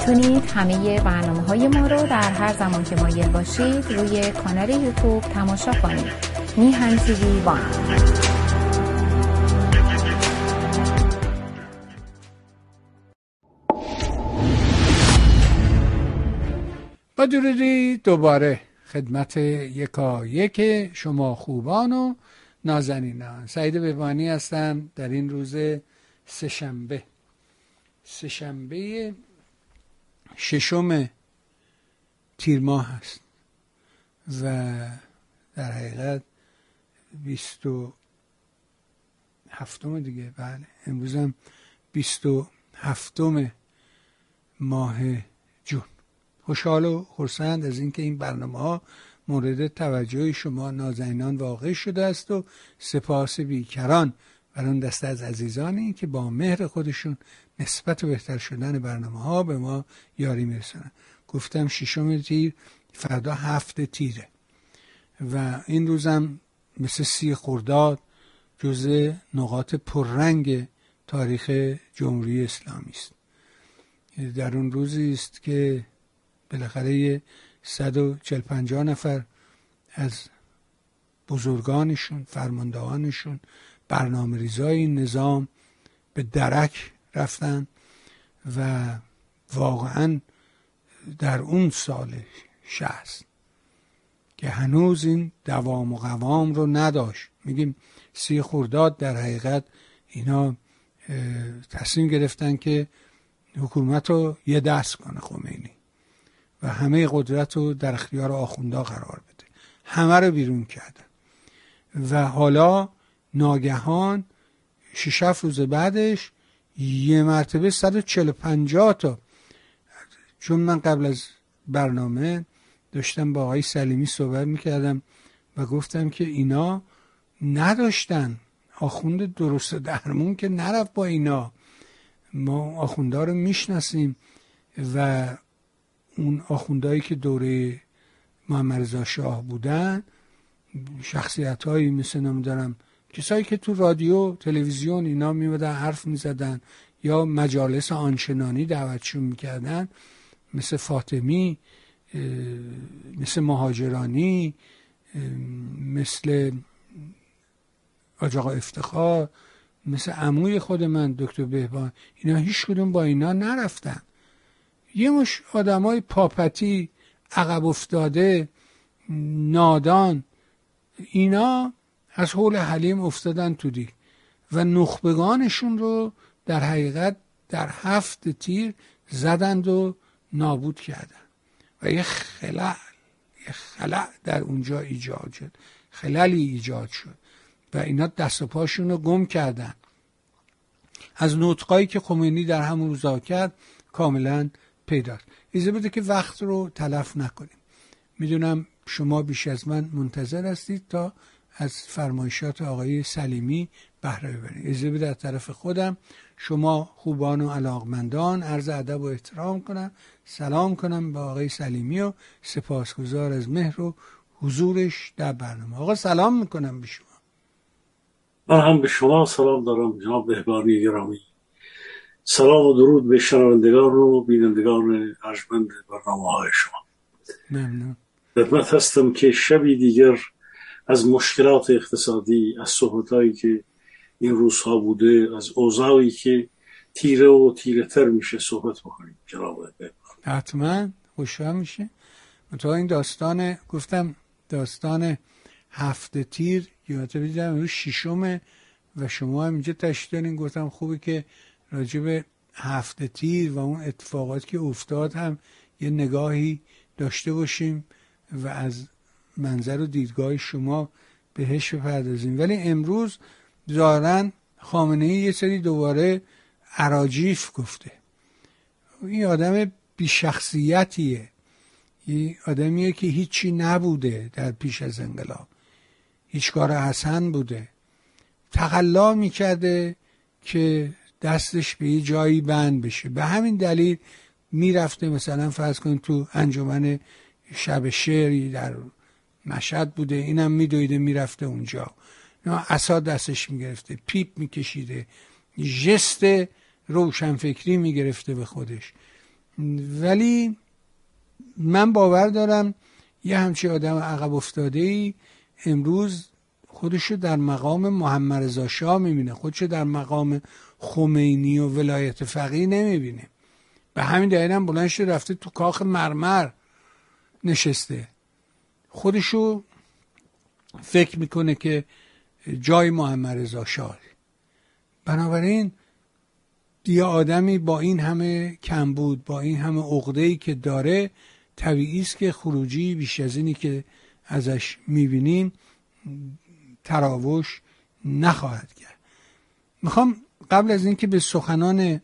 می‌تونید همه برنامه های ما رو در هر زمان که مایل باشید روی کانال یوتیوب تماشا کنید. میهن تیوی وان. با درودی دوباره خدمت یکا یک شما خوبان و نازنینان. سعید بهبانی هستم در این روز سهشنبه. سهشنبه ششم تیر ماه هست و در حقیقت بیست و هفتم دیگه بله. امروز هم بیست و هفتم ماه جون. خوشحال و خرسند از اینکه این برنامه ها مورد توجه شما نازنینان واقع شده است و سپاس بیکران. بر اون دسته از عزیزانی که با مهر خودشون نسبت بهتر شدن برنامه ها به ما یاری میرسنن گفتم ششم تیر فردا هفت تیره. و این روزم مثل سی خورداد جزء نقاط پررنگ تاریخ جمهوری اسلامی است. در اون روزی است که بالاخره 140 نفر از بزرگانشون فرماندهانشون برنامه ریزای این نظام به درک رفتن و واقعا در اون سال شهست که هنوز این دوام و قوام رو نداشت. میگیم سی خورداد در حقیقت اینا تصمیم گرفتن که حکومت رو یه دست کنه خمینی و همه قدرت رو در اختیار آخوندا قرار بده. همه رو بیرون کردن. و حالا ناگهان شش روز بعدش یه مرتبه 145 تا. چون من قبل از برنامه داشتم با آقای سلیمی صحبت می‌کردم و گفتم که اینا نداشتن. آخوند درست درمون که نرفت با اینا. ما آخونده رو می‌شناسیم و اون آخوندهایی که دوره محمد رضا شاه بودن شخصیت هایی مثل نمیدارم کسایی که تو رادیو تلویزیون اینا میمدن حرف می‌زدن یا مجالس آنچنانی دعوتشون می‌کردن مثل فاطمی مثل مهاجرانی مثل آجاقا افتخار مثل عموی خود من دکتر بهبان. اینا هیچ کدوم با اینا نرفتن. یه مش های پاپتی عقب افتاده نادان اینا از حول حلیم افتادن تو دیگ و نخبگانشون رو در حقیقت در هفت تیر زدند و نابود کردن. و یه خلع یه خلع در اونجا ایجاد شد. خللی ایجاد شد. و اینا دست و پاشون رو گم کردن. از نطقایی که خمینی در همون روزا کرد کاملا پیداست. ایزه بده که وقت رو تلف نکنیم. می‌دونم شما بیش از من منتظر هستید تا از فرمایشات آقای سلیمی بهره ببرید. بده از طرف خودم شما خوبان و علاقمندان عرض ادب و احترام کنم سلام کنم به آقای سلیمی و سپاسگزار از مهر و حضورش در برنامه. آقا سلام می‌کنم به شما. من هم به شما سلام دارم جناب بهبانی گرامی. سلام و درود به شنوندگان و بینندگان ارجمند برنامه های شما. ممنون. خدمت هستم که شبی دیگر از مشکلات اقتصادی از صحبتهایی که این روزها بوده از اوضاعی که تیره و تیره تر میشه صحبت بکنیم. جناب حتما. خوشحال میشه تا این داستان گفتم داستان هفت تیر یادت بیدم روز شیشمه و شما هم اینجا تشکیل گفتم خوبه که راجب هفته تیر و اون اتفاقات که افتاد هم یه نگاهی داشته باشیم و از منظر و دیدگاه شما بهش بپردازیم. ولی امروز ظاهرا خامنه ای یه سری دوباره عراجیف گفته. این آدم بیشخصیتیه. این آدمیه که هیچی نبوده در پیش از انقلاب. هیچ کار حسن بوده. تقلا می‌کرده که دستش به یه جایی بند بشه. به همین دلیل می‌رفته مثلا فرض کنید تو انجمن شب شعری در مشهد بوده اینم میدویده می‌رفته اونجا. اصا دستش می‌گرفته پیپ میکشیده ژست روشنفکری می‌گرفته به خودش. ولی من باور دارم یه همچی آدم عقب افتاده ای امروز خودشو در مقام محمد رضا شاه می‌بینه خودشو در مقام خمینی و ولایت فقیه نمی‌بینه. به همین دلیل هم بلند شده رفته تو کاخ مرمر نشسته. خودشو فکر می‌کنه که جای محمد رضا شاه. بنابراین یه آدمی با این همه کمبود با این همه عقده ای که داره طبیعی است که خروجی بیش از اینی که ازش می‌بینیم تراوش نخواهد کرد. می‌خوام قبل از اینکه به سخنان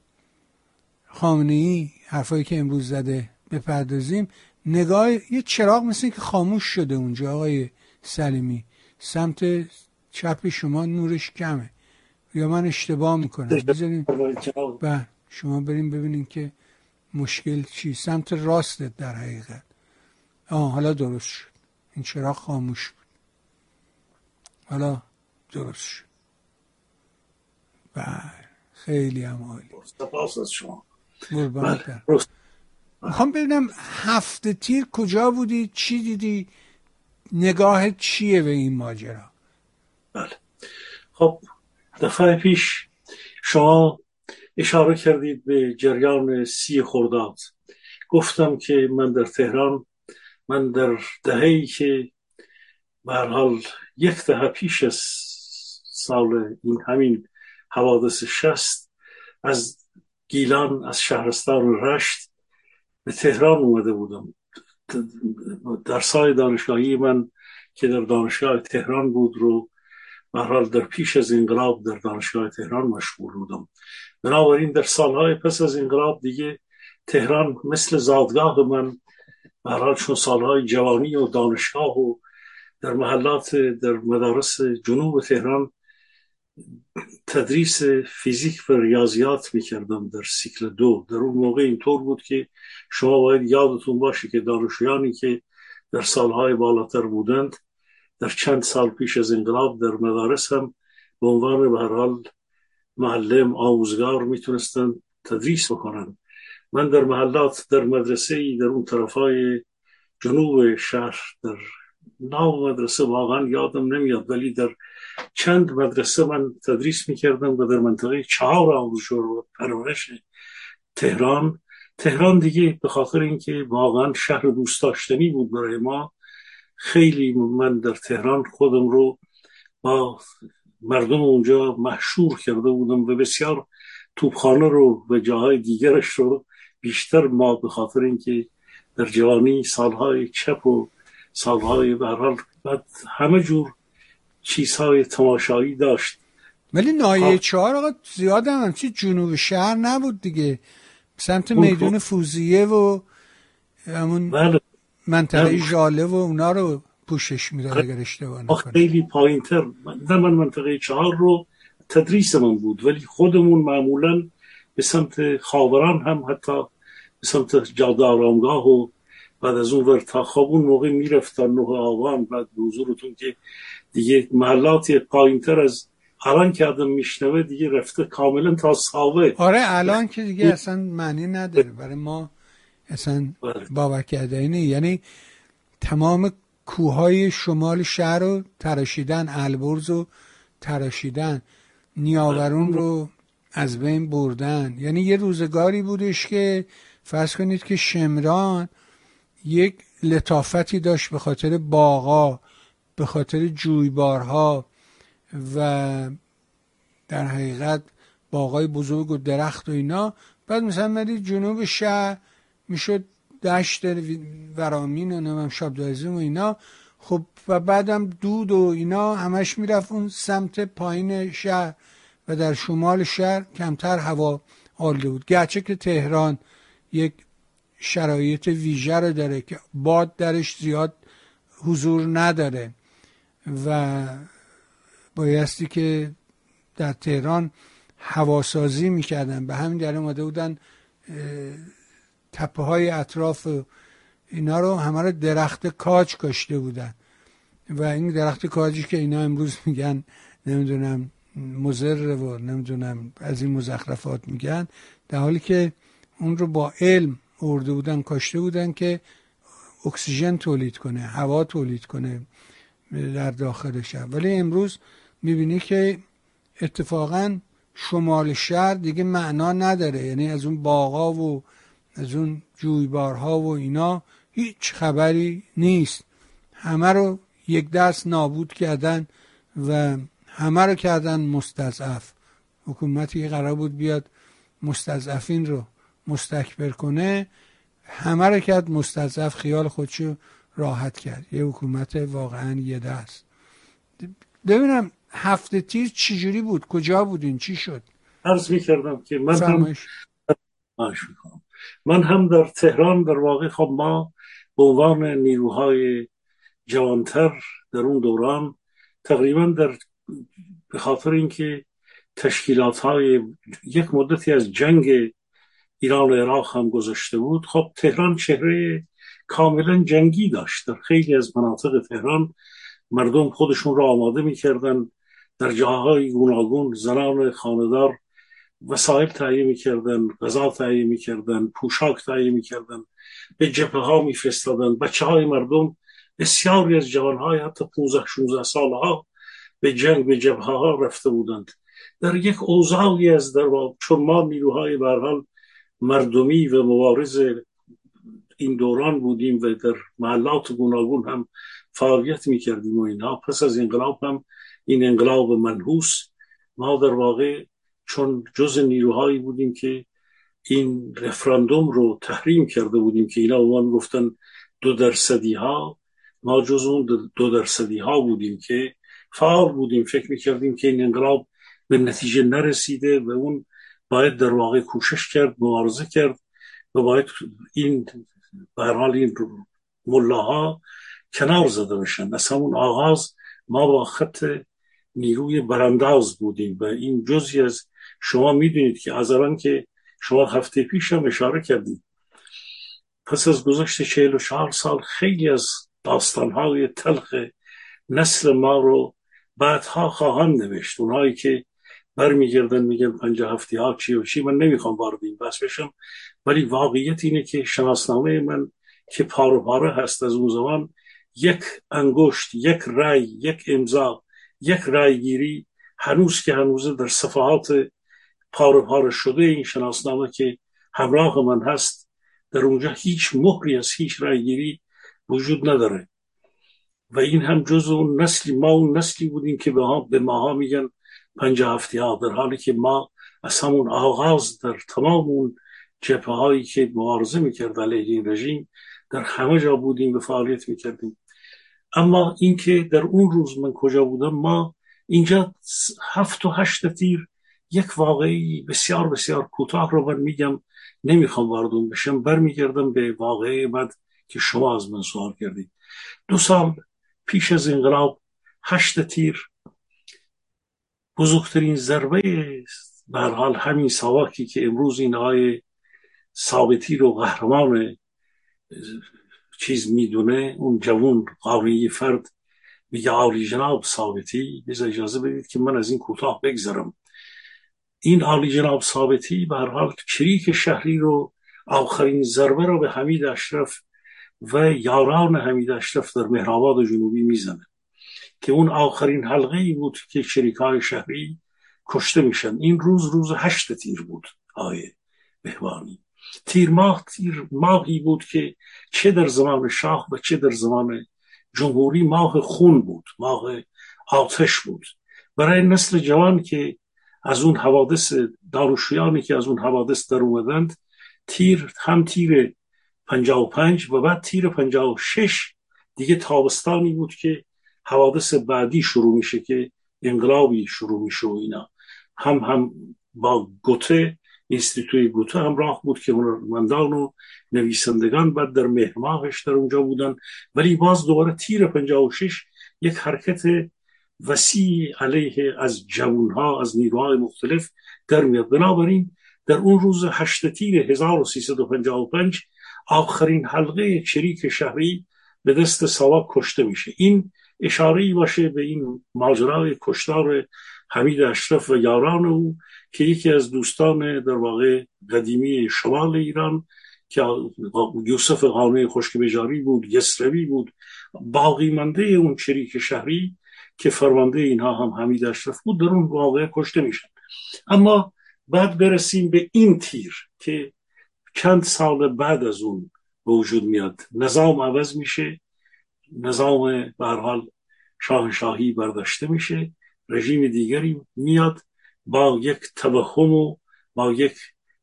خامنه ای حرفایی که امروز زده بپردازیم نگاه یه چراغ مثل که خاموش شده اونجا آقای سلیمی. سمت چپ شما نورش کمه. یا من اشتباه می‌کنم. بذارین. بله. شما بریم ببینین که مشکل چی. سمت راستت در حقیقت. آه حالا درست شد. این چراغ خاموش بود. حالا درست شد. بله. خیلی هم عالی. سپاس از شما. می‌خوام ببینم هفته تیر کجا بودی؟ چی دیدی؟ نگاه چیه به این ماجرا؟ بله. خب دفعه پیش شما اشاره کردید به جریان سی خرداد. گفتم که من در تهران من در دههی که به یک دهه پیش از سال این همین حوادث شست از گیلان از شهرستان رشت به تهران اومده بودم. در سای دانشگاهی من که در دانشگاه تهران بود رو حال در پیش از انقلاب در دانشگاه تهران مشغول بودم. بنابراین در سالهای پس از انقلاب دیگه تهران مثل زادگاه من حال چون سالهای جوانی و دانشگاه و در محلات در مدارس جنوب تهران تدریس فیزیک و ریاضیات می‌کردم در سیکل دو. در اون موقع اینطور بود که شما باید یادتون باشه که دانشجویانی که در سالهای بالاتر بودند در چند سال پیش از انقلاب در مدارس هم به عنوان به هر حال معلم آموزگار می‌تونستن تدریس بکنن. من در محلات در مدرسه ای در اون طرفای جنوب شهر در نام مدرسه واقعا یادم نمیاد ولی در چند مدرسه من تدریس می‌کردم و در منطقه چهار آموزشور و پرورش تهران. تهران دیگه به خاطر اینکه واقعا شهر دوست داشتنی بود برای ما خیلی من در تهران خودم رو با مردم اونجا محشور کرده بودم و بسیار توبخانه رو و جاهای دیگرش رو بیشتر ما به خاطر اینکه در جوانی سالهای چپ و سالهای برحال همه جور چیزهای تماشایی داشت. ولی نایه چهار آقا زیاد هم چی جنوب شهر نبود دیگه. سمت میدون فوزیه و همون بله. منطقه جاله و اونا رو پوشش می‌داد اگر اشتباه نکنم. خیلی پایین تر من منطقه چهار رو تدریس من بود ولی خودمون معمولا به سمت خاوران هم حتی به سمت جاده آرامگاه و بعد از اون ور تا خواب موقع می‌رفت تا نه آبان بعد حضورتون که دیگه محلاتی پایین تر از الان که آدم میشنوه دیگه رفته کاملا تا ساوه. آره الان که دیگه اصلا معنی نداره. برای ما اصلا بله. باور کرده اینه یعنی تمام کوههای شمال شهر رو تراشیدن البرز رو تراشیدن نیاورون رو از بین بردن. یعنی یه روزگاری بودش که فرض کنید که شمران یک لطافتی داشت به خاطر باغا به خاطر جویبارها و در حقیقت باغای بزرگ و درخت و اینا بعد مثلا مدید جنوب شهر می‌شد دشت ورامین و نمیم شابدازیم و اینا. خب و بعدم دود و اینا همش می‌رفت اون سمت پایین شهر و در شمال شهر کمتر هوا آلوده بود. گرچه که تهران یک شرایط ویژه رو داره که باد درش زیاد حضور نداره. و بایستی که در تهران هواسازی می‌کردن. به همین دلیل اومده بودن تپه های اطراف اینا رو همه رو درخت کاج کاشته بودن. و این درخت کاجی که اینا امروز میگن نمی‌دونم مزر و نمی‌دونم از این مزخرفات میگن در حالی که اون رو با علم ارده بودن کاشته بودن که اکسیژن تولید کنه هوا تولید کنه. در داخل شهر. ولی امروز می‌بینی که اتفاقا شمال شهر دیگه معنا نداره. یعنی از اون باغا و از اون جویبارها و اینا هیچ خبری نیست. همه رو یک دست نابود کردن و همه رو کردن مستضعف. حکومتی که قرار بود بیاد مستضعفین رو مستکبر کنه همه رو کرد مستضعف. خیال خودشو راحت کرد. یه حکومت واقعا یه دست. ببینم هفته تیر چجوری بود؟ کجا بودین؟ چی شد؟ عرض می کردم که من هم من هم در تهران در واقع خب ما به عنوان نیروهای جوانتر در اون دوران تقریبا در به خاطر اینکه تشکیلات های یک مدتی از جنگ ایران و عراق هم گذاشته بود خب تهران چهره کاملا جنگی داشت. در خیلی از مناطق تهران مردم خودشون را آماده می‌کردن. در جاهای گوناگون زنان خاندار وسایل تهیه می‌کردن غذا تهیه می‌کردن پوشاک تهیه می‌کردن به جبهه ها میفرستادن. بچه های مردم بسیاری از جوان های حتی 15 16 سال ها به جنگ به جبهه ها رفته بودند. در یک اوضاعی از در چون ما نیروهای برحال مردمی و مبارز این دوران بودیم و در محلات گوناگون هم فعالیت می‌کردیم و اینها پس از انقلاب هم این انقلاب منحوس. ما در واقع چون جز نیروهایی بودیم که این رفراندوم رو تحریم کرده بودیم که اینا ما گفتن دو درصدی ها ما جز اون دو درصدی ها بودیم که فعال بودیم. فکر می‌کردیم که این انقلاب به نتیجه نرسیده و اون باید در واقع کوشش کرد مبارزه کرد و باید این به حال این ملاها کنار زده بشن از همون آغاز ما با خط نیروی برانداز بودیم و این جزی از شما می‌دونید که از که شما هفته پیش هم اشاره کردید. پس از گذشت چهل و چهار سال خیلی از داستانهای تلخ نسل ما رو بعدها خواهند نوشت. اونهایی که برمیگردن میگن پنجاه هفته ها چی و چی من نمی‌خوام وارد این بشم. ولی واقعیت اینه که شناسنامه من که پارو پاره هست از اون زمان یک انگشت یک رای یک امضا یک رای گیری هنوز که هنوز در صفحات پارو پاره شده این شناسنامه که همراه من هست در اونجا هیچ مهری از هیچ رای گیری وجود نداره. و این هم جز اون نسلی ما اون نسلی بودیم که به ماها میگن پنجاه هفته ها در حالی که ما از همون آغاز در تمام اون جبه هایی که مبارزه می‌کرد علیه این رژیم در همه جا بودیم و فعالیت می‌کردیم. اما اینکه در اون روز من کجا بودم ما اینجا هفت و هشت تیر یک واقعی بسیار بسیار کوتاه رو من میگم نمی‌خوام واردون بشم. برمیگردم به واقعی بعد که شما از من سوال کردید. دو سال پیش از انقلاب هشت تیر بزرگترین ضربه به حال همین سواکی که امروز این های ثابتی رو قهرمان چیز می‌دونه اون جوون قانونی فرد میگه عالی جناب ثابتی بیز اجازه بدید که من از این کوتاه بگذرم. این عالی جناب ثابتی به هر حال چریک شهری رو آخرین ضربه رو به حمید اشرف و یاران حمید اشرف در مهرآباد جنوبی می‌زنه که اون آخرین حلقه ای بود که شریکای شهری کشته میشن. این روز روز هشت تیر بود آیه بهوانی تیر ماه تیر ماهی بود که چه در زمان شاه و چه در زمان جمهوری ماه خون بود ماه آتش بود. برای نسل جوان که از اون حوادث داروشیانی که از اون حوادث در اومدند تیر هم تیر پنجاه و پنج و بعد تیر پنجاه و شش دیگه تابستانی بود که حوادث بعدی شروع میشه که انقلابی شروع میشه و اینا. هم هم با گوته اینستیتوی گوته همراه بود که هنرمندان و نویسندگان بعد در مهماهش در اونجا بودن. ولی باز دوباره تیر 56 یک حرکت وسیع علیه از جوانها از نیروهای مختلف در میاد. بنابراین در اون روز هشت تیر 1355 آخرین حلقه چریک شهری به دست ساواک کشته میشه. این اشاره باشه به این ماجرای کشتار حمید اشرف و یاران او که یکی از دوستان در واقع قدیمی شمال ایران که یوسف قانه خشک بجاری بود یسروی بود باقی منده اون چریک شهری که فرمانده اینها هم حمید اشرف بود در اون واقعه کشته میشن. اما بعد برسیم به این تیر که چند سال بعد از اون به وجود میاد. نظام عوض میشه نظام به حال شاهنشاهی برداشته میشه رژیم دیگری میاد. با یک توهم و با یک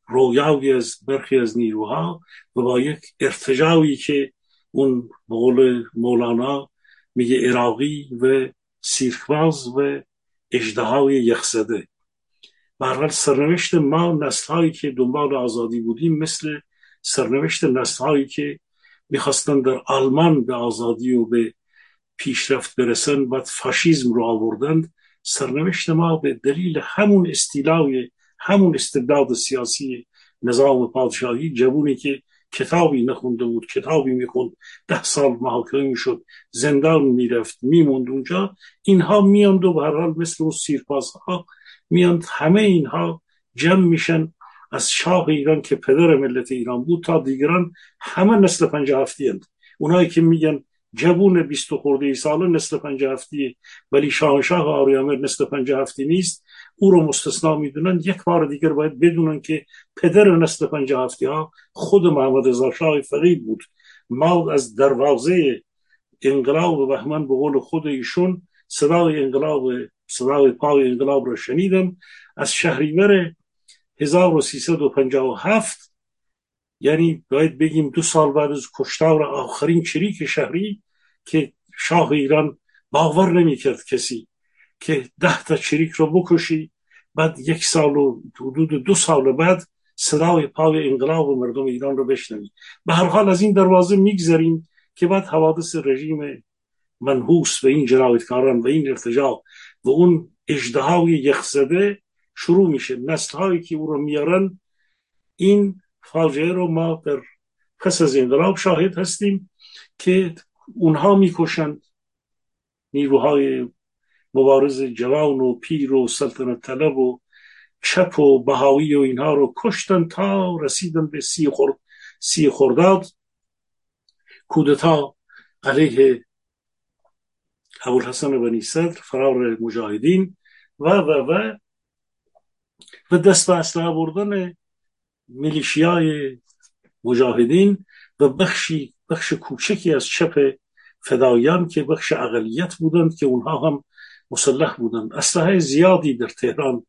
رویاوی از برخی از نیروها و با یک ارتجاوی که اون بقول مولانا میگه عراقی و سیرکواز و اجدهای یخزده. برحال سرنوشت ما نسل که دنبال آزادی بودیم مثل سرنوشت نسل که می‌خواستن در آلمان به آزادی و به پیشرفت برسن بعد فاشیزم رو آوردند. سرنوشت ما به دلیل همون استیلاوی همون استبداد سیاسی نظام پادشاهی جوونی که کتابی نخونده بود کتابی می‌خوند ده سال محاکمه می‌شد زندان می‌رفت میموند اونجا اینها میاند و به هر حال مثل اون سیرپاسها میاند همه اینها جمع میشن از شاه ایران که پدر ملت ایران بود تا دیگران همه نسل پنج هفتی هند. اونایی که میگن جوون بیست و خورده ساله نسل پنج هفتی ولی شاهنشاه آریامر نسل پنج هفتی نیست. او رو مستثنا می‌دونن. یک بار دیگر باید بدونن که پدر نسل پنج هفتی ها خود محمد رضا شاه فقید بود. ما از دروازه انقلاب بهمن به قول خود ایشون صدای انقلاب صدای پای انقلاب رو شنیدم. از شهریور 1357 یعنی باید بگیم دو سال بعد از کشتار آخرین چریک شهری که شاه ایران باور نمی‌کرد کسی که ده تا چریک رو بکشی بعد یک سال و حدود دو سال بعد صدای پای انقلاب و مردم ایران رو بشنوی. به هر حال از این دروازه میگذریم که بعد حوادث رژیم منحوس و این جنایتکاران و این ارتجاع و اون اجدهای یخزده شروع میشه. نسل هایی که او رو میارن این فاجعه رو ما در پس از انقلاب شاهد هستیم که اونها می‌کشند. نیروهای مبارز جوان و پیر و سلطنت طلب و چپ و بهایی و اینها رو کشتن تا رسیدن به سی, خورد سی خورداد کودتا علیه ابوالحسن بنی صدر فرار مجاهدین و و و. و دست به اسلحه بردن میلیشیای مجاهدین و بخشی بخش کوچکی از چپ فدایان که بخش اقلیت بودند که اونها هم مسلح بودند. اسلحه زیادی در تهران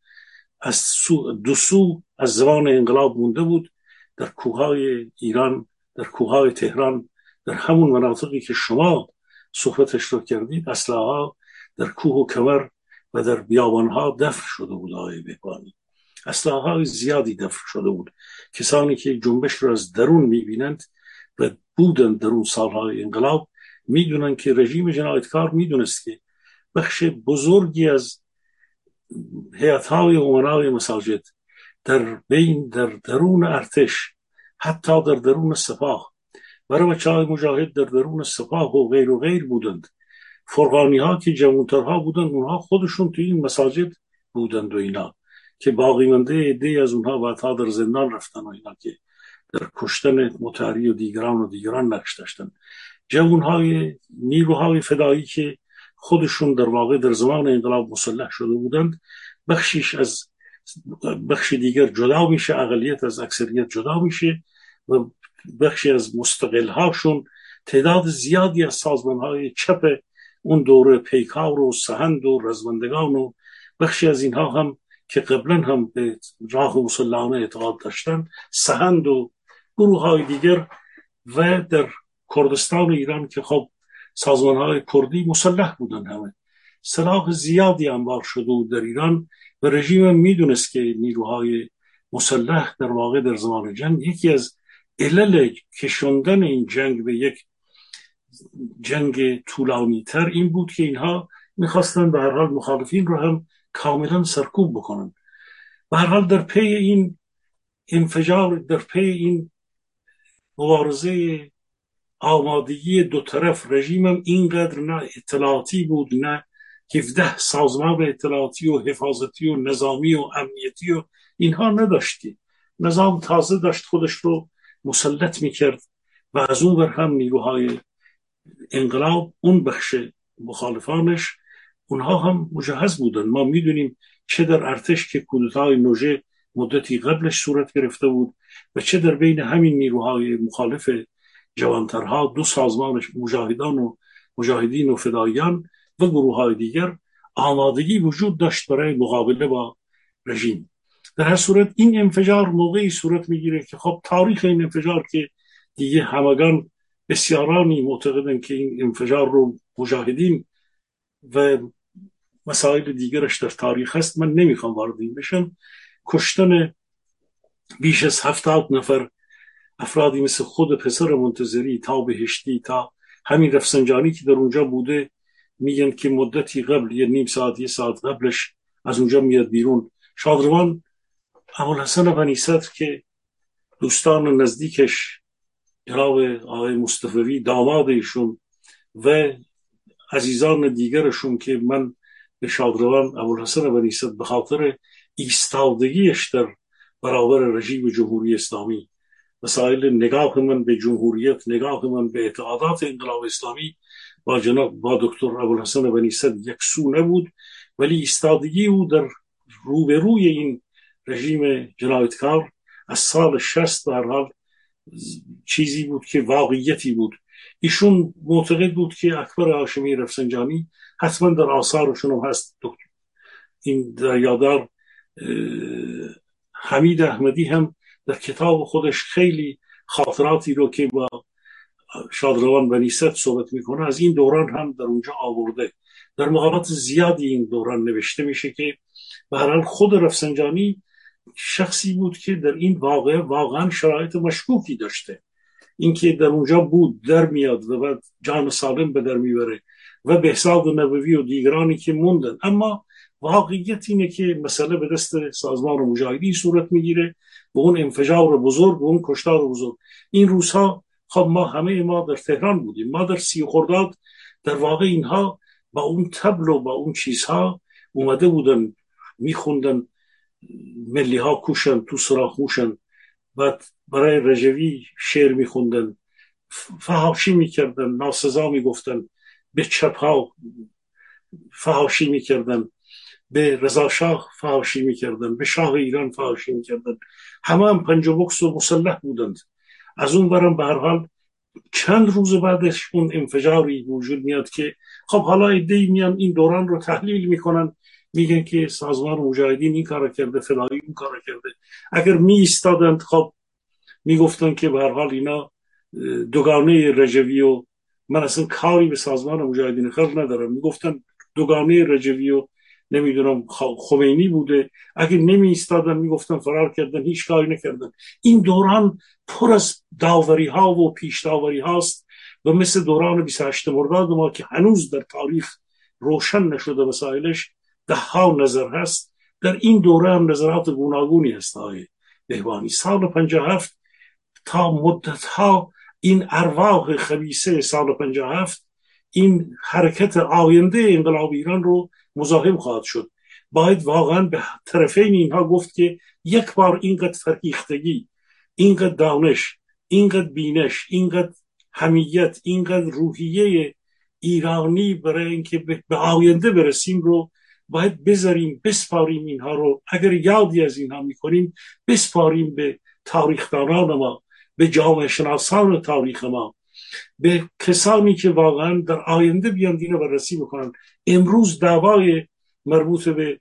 از سو دو سو از زمان انقلاب مونده بود. در کوههای ایران در کوههای تهران در همون مناطقی که شما صحبتش رو کردید اسلحه ها در کوه و کمر و در بیابان ها دفع شده بود آقای بهبانی. اسلحه های زیادی دفع شده بود. کسانی که جنبش رو از درون می‌بینند و بودند در اون سالهای انقلاب می‌دونن که رژیم جنایتکار می‌دونست که بخش بزرگی از حیات های امنای مساجد در بین در درون ارتش حتی در درون سپاه برای بچه مجاهد در درون سپاه و غیر و غیر بودند. فرغانی ها که جوانترها بودند اونها خودشون توی این مساجد بودند و اینا. که باقی منده عده از اونها بعدها در زندان رفتن و اینا که در کشتن متحری و دیگران و دیگران نقش داشتن. جوانهای نیروهای فدایی که خودشون در واقع در زمان انقلاب مسلح شده بودند بخشیش از بخش دیگر جدا میشه اقلیت از اکثریت جدا میشه و بخشی از مستقل هاشون تعداد زیادی از سازمان های چپ اون دوره پیکار و سهند و رزمندگان و بخشی از اینها هم که قبلا هم به راه مسلحانه اعتقاد داشتن سهند و گروه های دیگر و در کردستان ایران که خب سازمان های کردی مسلح بودن همه. سلاح زیادی انبار شده بود در ایران و رژیم می‌دونست که نیروهای مسلح در واقع در زمان جنگ یکی از علل کشوندن این جنگ به یک جنگ طولانی تر این بود که اینها می‌خواستن به هر حال مخالفین رو هم کاملا سرکوب بکنن. به هر حال در پی این انفجار در پی این مبارزه آمادگی دو طرف رژیمم اینقدر نه اطلاعاتی بود نه 17 سازمان اطلاعاتی و حفاظتی و نظامی و امنیتی و اینها نداشتی. نظام تازه داشت خودش رو مسلط می‌کرد و از اون ور هم نیروهای انقلاب اون بخش مخالفانش اونها هم مجهز بودن. ما می‌دونیم چه در ارتش که کودتای نوژه مدتی قبلش صورت گرفته بود و چه در بین همین نیروهای مخالف جوانترها دو سازمان مجاهدان و مجاهدین و فدایان و گروه های دیگر آمادگی وجود داشت برای مقابله با رژیم. در هر صورت این انفجار موقعی صورت می‌گیره که خب تاریخ این انفجار که دیگه همگان بسیارانی معتقدن که این انفجار رو مجاهدین و مسائل دیگرش در تاریخ هست. من نمی‌خوام وارد این بشم. کشتن بیش از هفتاد نفر افرادی مثل خود پسر منتظری تا بهشتی تا همین رفسنجانی که در اونجا بوده میگن که مدتی قبل یه نیم ساعت یه ساعت قبلش از اونجا میاد بیرون. شادروان ابوالحسن بنی صدر که دوستان نزدیکش جناب آقای مصطفی داماد ایشون و عزیزان دیگرشون که من به شادروان ابوالحسن بنی صدر به خاطر ایستادگیش در برابر رژیم جمهوری اسلامی مسائل نگاه من به جمهوریت نگاه من به اعتقادات انقلاب اسلامی با جناب با دکتر ابوالحسن بنی صدر یک سو نبود ولی ایستادگی او در روبروی این رژیم جنایتکار از سال شست در حال چیزی بود که واقعیتی بود. ایشون معتقد بود که اکبر هاشمی رفسنجانی حتما در آثارشون هم هست. دکتر این در یادار حمید احمدی هم در کتاب خودش خیلی خاطراتی رو که با شادروان و نیست صحبت می‌کنه از این دوران هم در اونجا آورده. در مقالات زیادی این دوران نوشته میشه که به خود رفسنجانی شخصی بود که در این واقع واقعا شرایط مشکوکی داشته. اینکه در اونجا بود در میاد و بعد جان سالم به در می‌بره و بهزاد نبوی و دیگرانی که موندن. اما واقعیت اینه که مسئله به دست سازمان مجاهدی صورت می‌گیره به اون انفجار بزرگ به اون کشتار بزرگ. این روزها خب ما همه ما در تهران بودیم. ما در سی خرداد در واقع اینها با اون تبل و با اون چیزها اومده بودن میخوندن ملی ها کوشن تو سراخ موشن. و برای رجوی شعر میخوندن فهاشی می‌کردن ناسزا می‌گفتن به چپ ها فهاشی می‌کردن به رضا شاه فهاشی می‌کردن به شاه ایران فهاشی می‌کردن. همه هم پنج بکس و مسلح بودند. از اون برم به هر حال چند روز بعدش اون انفجاری وجود میاد که خب حالا ایده میان این دوران رو تحلیل می‌کنن میگن که سازمان مجاهدین این کار کرده فلانی این کار کرده. اگر می ایستادند خب می‌گفتن که به هر حال اینا دوگانه رجوی و من اصلا کاری به سازمان مجاهدین خلق ندارم. می‌گفتن دوگانه رجوی و نمی‌دونم خمینی بوده. اگه نمی ایستادن می‌گفتن فرار کردن هیچ کاری نکردن. این دوران پر از داوری ها و پیش داوری هاست و مثل دوران 28 مرداد ما که هنوز در تاریخ روشن نشده مسائلش ده ها نظر هست. در این دوره هم نظرات گوناگونی هست های بهبانی سال 57 تا مدت ها این ارواح خبیسه سال 57 این حرکت آینده انقلاب ایران رو مزاحم خواهد شد. باید واقعا به طرفین اینها گفت که یک بار اینقدر فرهیختگی اینقدر دانش اینقدر بینش اینقدر همیت اینقدر روحیه ایرانی برای اینکه به آینده برسیم رو باید بذاریم بسپاریم اینها رو. اگر یادی از اینها می‌کنیم بسپاریم به تاریخدانان ما. به جامعه شناسان تاریخ ما. به کسانی که واقعا در آینده بیان دین بررسی بکنن. امروز دعوای مربوط به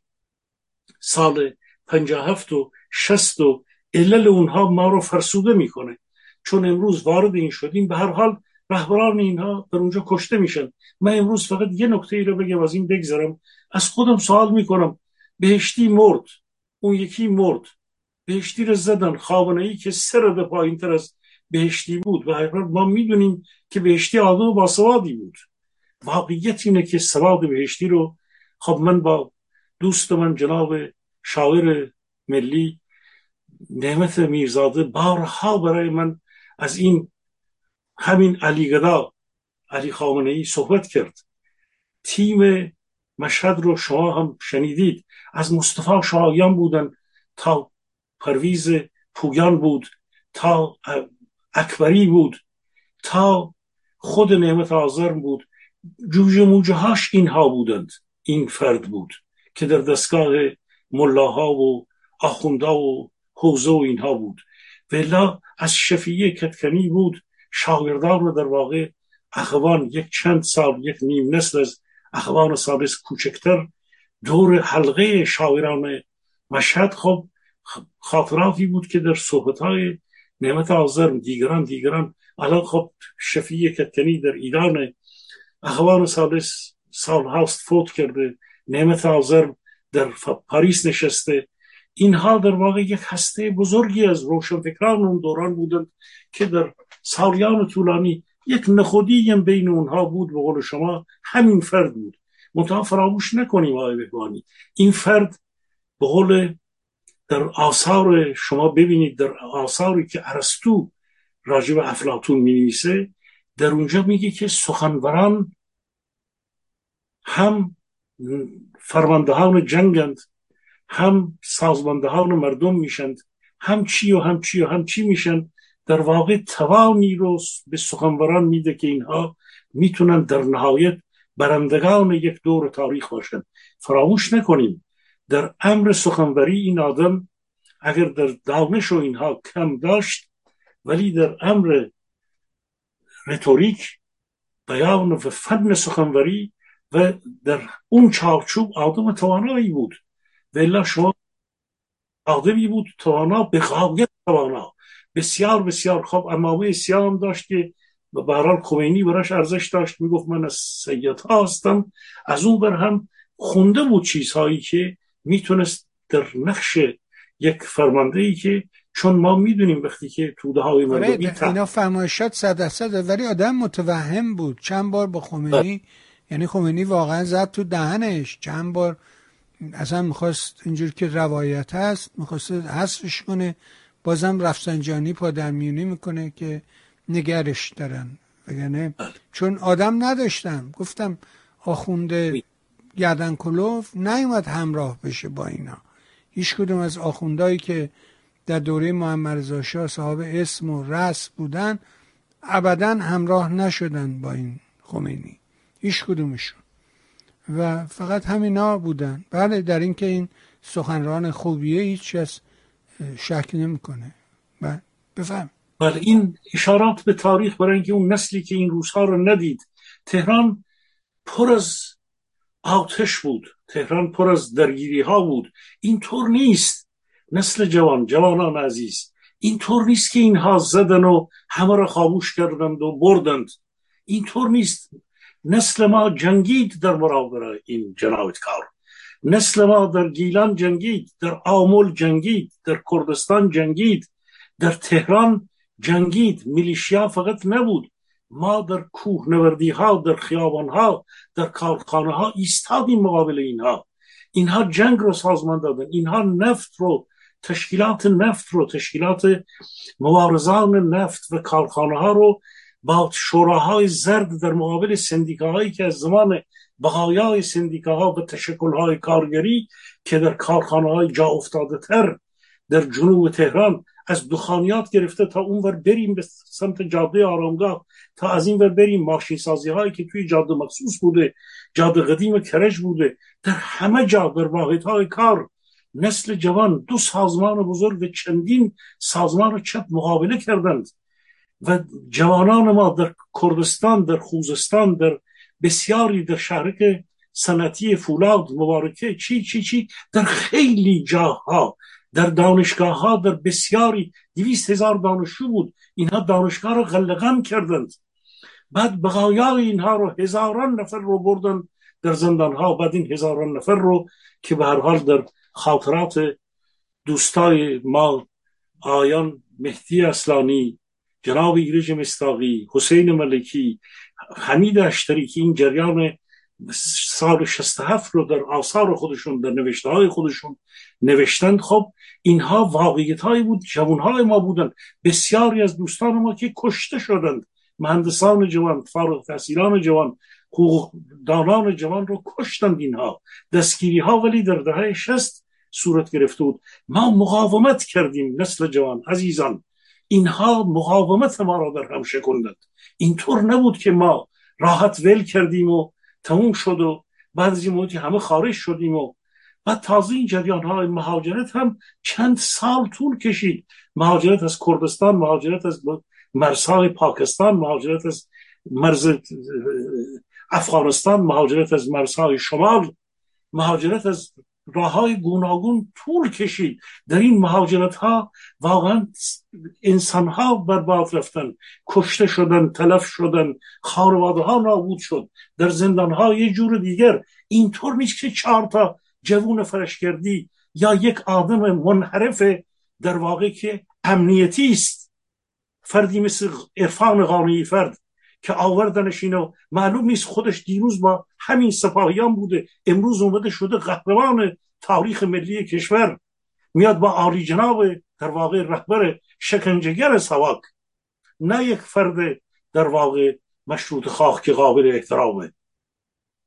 سال 57 و 60 و علل اونها ما رو فرسوده می‌کنه. چون امروز وارد این شدیم به هر حال رهبران اینها در اونجا کشته میشن. من امروز فقط یه نکته ای رو بگم از این بگذرم. از خودم سوال می‌کنم. بهشتی مرد اون یکی مرد. بهشتی رو زدن. ای که سر به پایین تر از بهشتی بود. و ما می‌دونیم که بهشتی آدم و باسوادی بود. واقعیت اینه که سواد بهشتی رو خب من با دوست من جناب شاعر ملی نعمت میرزاده بارها برای من از این همین علی گدا علی خامنه ای صحبت کرد. تیم مشهد رو شما هم شنیدید. از مصطفی شایان بودن تا پرویز پویان بود تا اکبری بود تا خود نعمت آزرم بود. جوجه موجه هاش اینها بودند این فرد بود که در دستگاه ملاها و آخوندا و حوزه و اینها بود. ولا از شفیه کتکنی بود شاگردان رو در واقع اخوان یک چند سال یک نیم نسل از اخوان سالس کوچکتر. دور حلقه شاعران مشهد خب خاطراتی بود که در صحبت های نعمت آزرم دیگران دیگران الان خب شفیه کتکنی در ایران اخوان سالس سال هاست فوت کرده نعمت آزرم در پاریس نشسته. اینها در واقع یک هسته بزرگی از روشنفکران اون دوران بودند که در سالیان طولانی یک نخودی هم بین اونها بود. به قول شما همین فرد بود. منتها فراموش نکنیم آقای بهبانی این فرد به قول در آثار شما ببینید در آثاری که ارسطو راجب افلاتون می نویسه در اونجا میگه که سخنوران هم فرماندهان جنگند هم سازماندهان مردم میشند هم چی و هم چی و هم چی میشن. در واقع توانی رو به سخنوران میده که اینها می‌تونن در نهایت برندگان یک دور تاریخ باشند فراموش نکنیم در امر سخنوری این آدم اگر در دانش و اینها کم داشت ولی در امر رتوریک بیان و فن سخنوری و در اون چارچوب آدم توانایی بود. و شما آدمی بود توانا به غایت توانا. بسیار بسیار خوب امامه سیام داشت که برحال خمینی براش ارزش داشت. می‌گفت من از سید ها هستم از اون بر هم خونده بود چیزهایی که می‌تونست در نقش یک فرمانده ای که چون ما می‌دونیم وقتی که توده های آره، مردمی اینا فرمایشات صد صد ولی آدم متوهم بود. چند بار با خمینی بله. یعنی خمینی واقعا زد تو دهنش. چند بار اصلا می‌خواست اینجور که روایت هست می‌خواست حذفش کنه. بازم رفسنجانی پادرمیونی می‌کنه که نگرش دارن. وگرنه چون آدم نداشتم. گفتم آخونده گردن کلوف نیومد همراه بشه با اینا. هیچ کدوم از آخوندهایی که در دوره محمد رضا شاه صاحب اسم و رس بودن ابدا همراه نشدن با این خمینی. هیچ کدومشون. و فقط همینا بودن. بله در اینکه این سخنران خوبیه هیچ کس شک نمی‌کنه. بله بفهم. بله این اشارات به تاریخ برای اینکه اون نسلی که این روزها رو ندید تهران پر از آتش بود تهران پر از درگیری ها بود. اینطور نیست. نسل جوان جوانان عزیز. اینطور نیست که اینها زدن و همه را خاموش کردند و بردند. اینطور نیست. نسل ما جنگید در برابر این جنایتکار نسل ما در گیلان جنگید در آمول جنگید در کردستان جنگید. در تهران جنگید. میلیشیا فقط نبود. ما در کوه نوردی ها در خیابان ها در کارخانه ها ایستادیم مقابل اینها. اینها جنگ رو سازمان دادن. اینها نفت رو تشکیلات نفت رو تشکیلات مبارزان نفت و کارخانه ها رو با شوراهای زرد در مقابل سندیکاهایی که از زمان بقایای سندیکاها و تشکلهای کارگری که در کارخانه های جا افتاده تر در جنوب تهران از دخانیات گرفته تا اون ور بریم به سمت جاده آرامگاه تا از این ور بریم ماشین سازی هایی که توی جاده مخصوص بوده جاده قدیم کرج بوده. در همه جا در واحد های کار نسل جوان دو سازمان بزرگ و چندین سازمان چپ مقابله کردند و جوانان ما در کردستان در خوزستان در بسیاری در شهرک سنتی فولاد مبارکه چی چی چی؟ در خیلی جاها در دانشگاه ها در بسیاری دویست هزار دانشجو بود. اینها دانشگاه رو غلقم کردند. بعد بقایای اینها رو هزاران نفر رو بردن در زندان ها بعد این هزاران نفر رو که به هر حال در خاطرات دوستای ما آیان مهدی اصلانی جناب ایرج مستاقی حسین ملکی حمید اشتری که این جریان سال 67 رو در آثار خودشون در نوشته های خودشون نوشتند. خب اینها واقعیت هایی بود جوان های ما بودند بسیاری از دوستان ما که کشته شدند. مهندسان جوان فارغ تحصیلان جوان دانان جوان رو کشتند اینها. دستگیری ها ولی در دهه شست صورت گرفته بود. ما مقاومت کردیم نسل جوان عزیزان. اینها مقاومت ما را در هم شکندند. اینطور نبود که ما راحت ول کردیم و تموم شد و بعد از این همه خارج شدیم و بعد تازه این جریان های مهاجرت هم چند سال طول کشید. مهاجرت از کردستان مهاجرت از مرزهای پاکستان مهاجرت از مرز افغانستان مهاجرت از مرزهای شمال مهاجرت از راه های گوناگون طول کشید. در این مهاجرت ها واقعا انسان ها برباد رفتن کشته شدن تلف شدن خانواده ها نابود شد. در زندان ها یه جور دیگر. اینطور نیست که چهار تا جوون فرشگردی یا یک آدم منحرف در واقع که امنیتی است. فردی مثل عرفان قانعی فرد. که آوردنش اینو. معلوم نیست خودش دیروز با همین سپاهیان بوده. امروز اومده شده قهرمان تاریخ ملی کشور. میاد با عالی جناب در واقع رهبر شکنجهگر سواک. نه یک فرد در واقع مشروط خواه که قابل احترامه.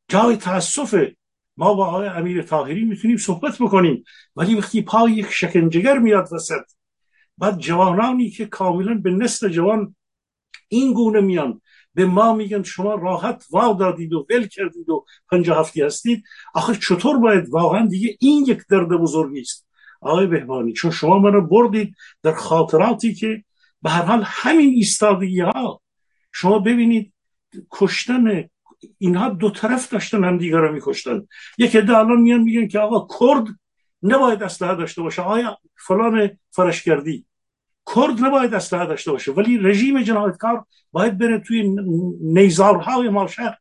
جای تاسفه ما با آقای امیر تاهری می‌تونیم صحبت بکنیم. ولی وقتی پای یک شکنجهگر میاد وسط بعد جوانانی که کاملا به نسل جوان این گونه میان به ما میگن شما راحت وا دادید و ول کردید و پنجاه هفتی هستید. آخه چطور باید واقعا دیگه این یک درد بزرگی است آقای بهبانی چون شما منو بردید در خاطراتی که به هر حال همین ایستادگی ها. شما ببینید کشتن اینها دو طرف داشتن هم دیگر رو میکشتن. یک عده الان میان میگن که آقا کرد نباید اسلحه داشته باشه. آیا فلان فرشگردی کرد نباید اسلحه داشته باشه. ولی رژیم جنایتکار باید بره توی نیزارهای مالشهر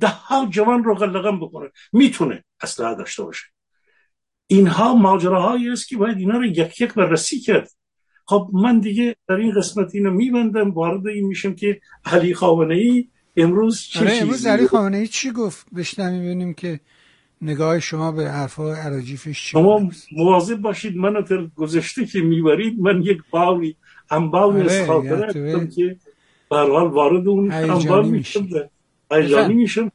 ده ها جوان رو غلقم بکنه می‌تونه اسلحه داشته باشه. اینها ماجراهایی است که باید اینا رو یک یک بررسی کرد. خب من دیگه در این قسمت اینو میبندم وارد این میشم که علی خامنه ای امروز چه آره امروز علی خامنه ای چی گفت؟ بشنم ببینیم که نگاه شما به حرفا عراجیفش چی شما مواظب باشید من در گذشته که می‌برید من یک باوی انباوی از آره، خاطره که برحال وارد اون انبار میشم ایجانی میشم.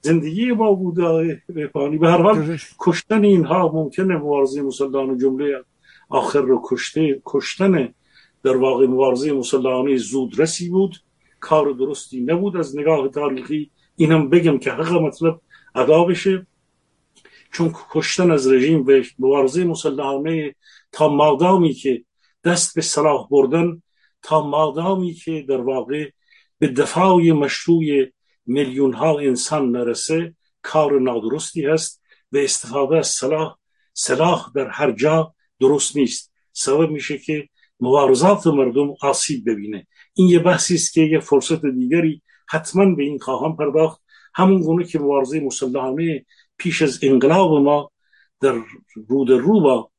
زندگی ما بوده رفانی. به هر حال کشتن اینها ممکنه مبارزه مسلمان جمله آخر رو کشته کشتن در واقع مبارزه مسلمانه زودرسی بود. کار درستی نبود. از نگاه تاریخی اینم بگم که حق مطلب ادا بشه. چون کشتن از رژیم به مبارزه مسلحانه تا مادامی که دست به صلاح بردن تا مادامی که در واقع به دفاع مشروع میلیون ها انسان نرسه کار نادرستی هست و استفاده از سلاح سلاح در هر جا درست نیست سبب میشه که مبارزات مردم آسیب ببینه این یه بحثی است که یه فرصت دیگری حتما به این خواهم پرداخت همون گونه که مبارزه مسلحانه پیش از انقلاب ما در رود رو با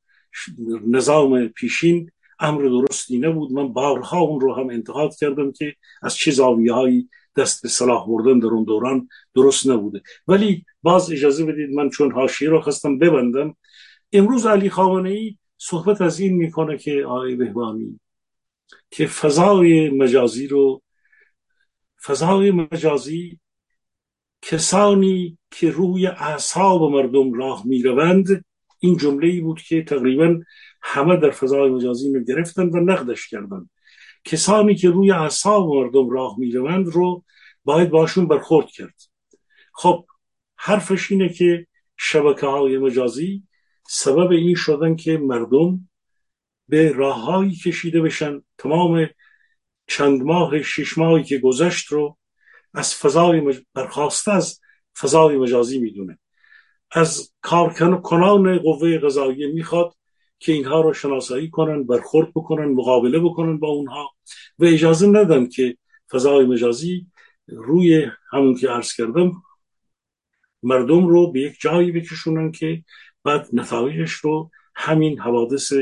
نظام پیشین امر درستی نبود. من بارها اون رو هم انتقاد کردم که از چه زاویه دست به صلاح بردن در اون دوران درست نبوده. ولی باز اجازه بدید من چون حاشیه رو خواستم ببندم. امروز علی خامنه ای صحبت از این می‌کنه که آقای بهبانی که فضای مجازی رو فضای مجازی کسانی که روی اعصاب مردم راه می‌روند این جمله ای بود که تقریبا همه در فضای مجازی می گرفتند و نقدش کردند. کسانی که روی اعصاب مردم راه می‌روند رو باید باشون برخورد کرد. خب حرفش اینه که شبکه های مجازی سبب این شدن که مردم به راههایی کشیده بشن. تمام چند ماه شش ماهی که گذشت رو از فضای مج... برخواسته از فضای مجازی می‌دونه. از کارکن کنان قوه قضاییه می‌خواد که اینها رو شناسایی کنن برخورد بکنن مقابله بکنن با اونها. و اجازه ندن که فضای مجازی روی همون که عرض کردم مردم رو به یک جایی بکشونن که بعد نتایجش رو همین حوادث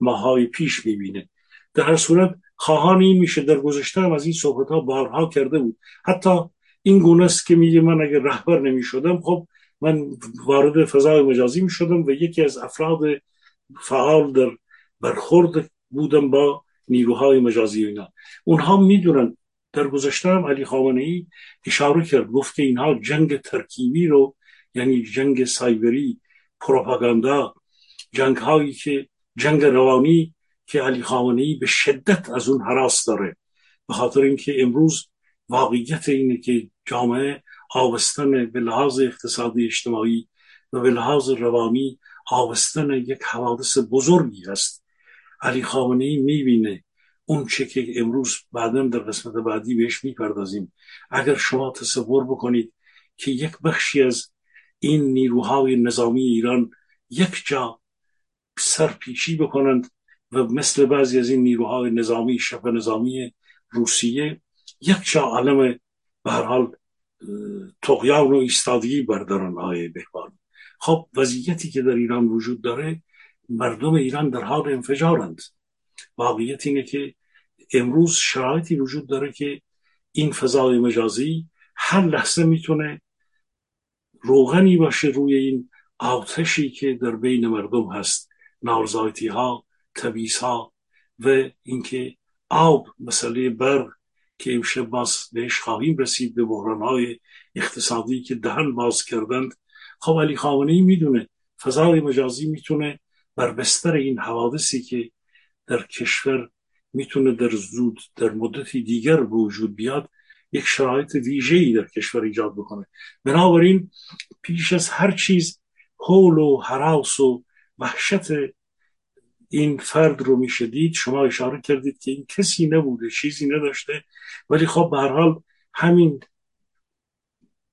ماهای پیش می‌بینه. در هر صورت خواهان این میشه در گذشته هم از این صحبت ها بارها کرده بود. حتی این گونه است که میگه من اگر رهبر نمی‌شدم خب من وارد فضای مجازی می‌شدم و یکی از افراد فعال در برخورد بودم با نیروهای مجازی اینا. اونها می‌دونن در گذشته هم علی خامنه ای اشاره کرد گفت که اینها جنگ ترکیبی رو یعنی جنگ سایبری پروپاگاندا جنگ هایی که جنگ روانی که علی خامنه به شدت از اون حراس داره. به خاطر اینکه امروز واقعیت اینه که جامعه آبستن به لحاظ اقتصادی اجتماعی و به لحاظ روانی آبستن یک حوادث بزرگی هست علی خامنه ای می‌بینه اون چه که امروز بعدا در قسمت بعدی بهش می‌پردازیم. اگر شما تصور بکنید که یک بخشی از این نیروهای نظامی ایران یک جا سرپیچی بکنند و مثل بعضی از این نیروهای نظامی شب نظامی روسیه یک جا علم به هر حال تقیان و ایستادگی بردارن آقای بهبان. خب وضعیتی که در ایران وجود داره مردم ایران در حال انفجارند. واقعیت اینه که امروز شرایطی وجود داره که این فضای مجازی هر لحظه می‌تونه روغنی باشه روی این آتشی که در بین مردم هست. نارضایتی ها تبیز ها و اینکه آب مسئله برق که امشب باز بهش خواهیم رسید به بحران های اقتصادی که دهن باز کردند. خب علی خامنه می‌دونه فضای مجازی می‌تونه بر بستر این حوادثی که در کشور می‌تونه در زود در مدتی دیگر به وجود بیاد یک شرایط ای در کشور ایجاد بکنه. بنابراین پیش از هر چیز حول و حراس و وحشت این فرد رو میشه دید شما اشاره کردید که این کسی نبوده چیزی نداشته. ولی خب به هر حال همین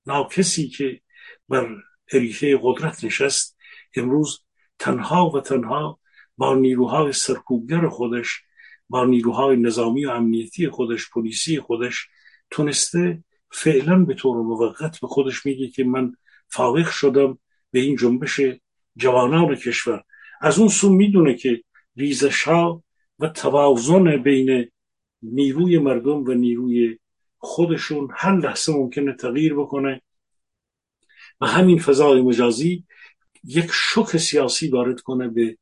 ناکسی که بر اریحه قدرت نشست امروز تنها و تنها با نیروهای سرکوبگر خودش با نیروهای نظامی و امنیتی خودش پلیسی خودش تونسته فعلا به طور موقت به خودش میگه که من فاوق شدم به این جنبش جوانان کشور. از اون سو می‌دونه که ریزش ها و توازن بین نیروی مردم و نیروی خودشون هر لحظه ممکنه تغییر بکنه. و همین فضای مجازی یک شک سیاسی وارد کنه به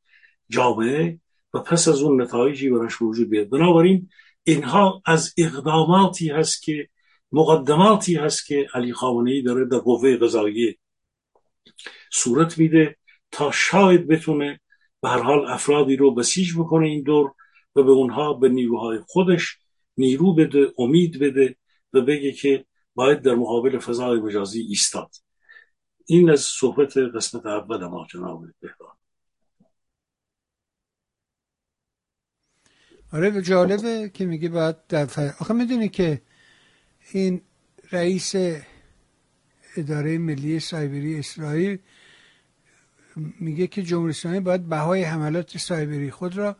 جامعه و پس از اون نتایجی براش وجود بیاد. بنابراین اینها از اقداماتی هست که مقدماتی هست که علی خامنه ای داره در قوه قضاییه صورت میده تا شاید بتونه به هر حال افرادی رو بسیج بکنه این دور و به اونها به نیروهای خودش نیرو بده امید بده و بگه که باید در مقابل فضای مجازی ایستاد. این از صحبت قسمت اول ما جناب بهبان. آره جالبه که میگه باید در آخه می‌دونی که این رئیس اداره ملی سایبری اسرائیل میگه که جمهوری اسلامی باید بهای حملات سایبری خود را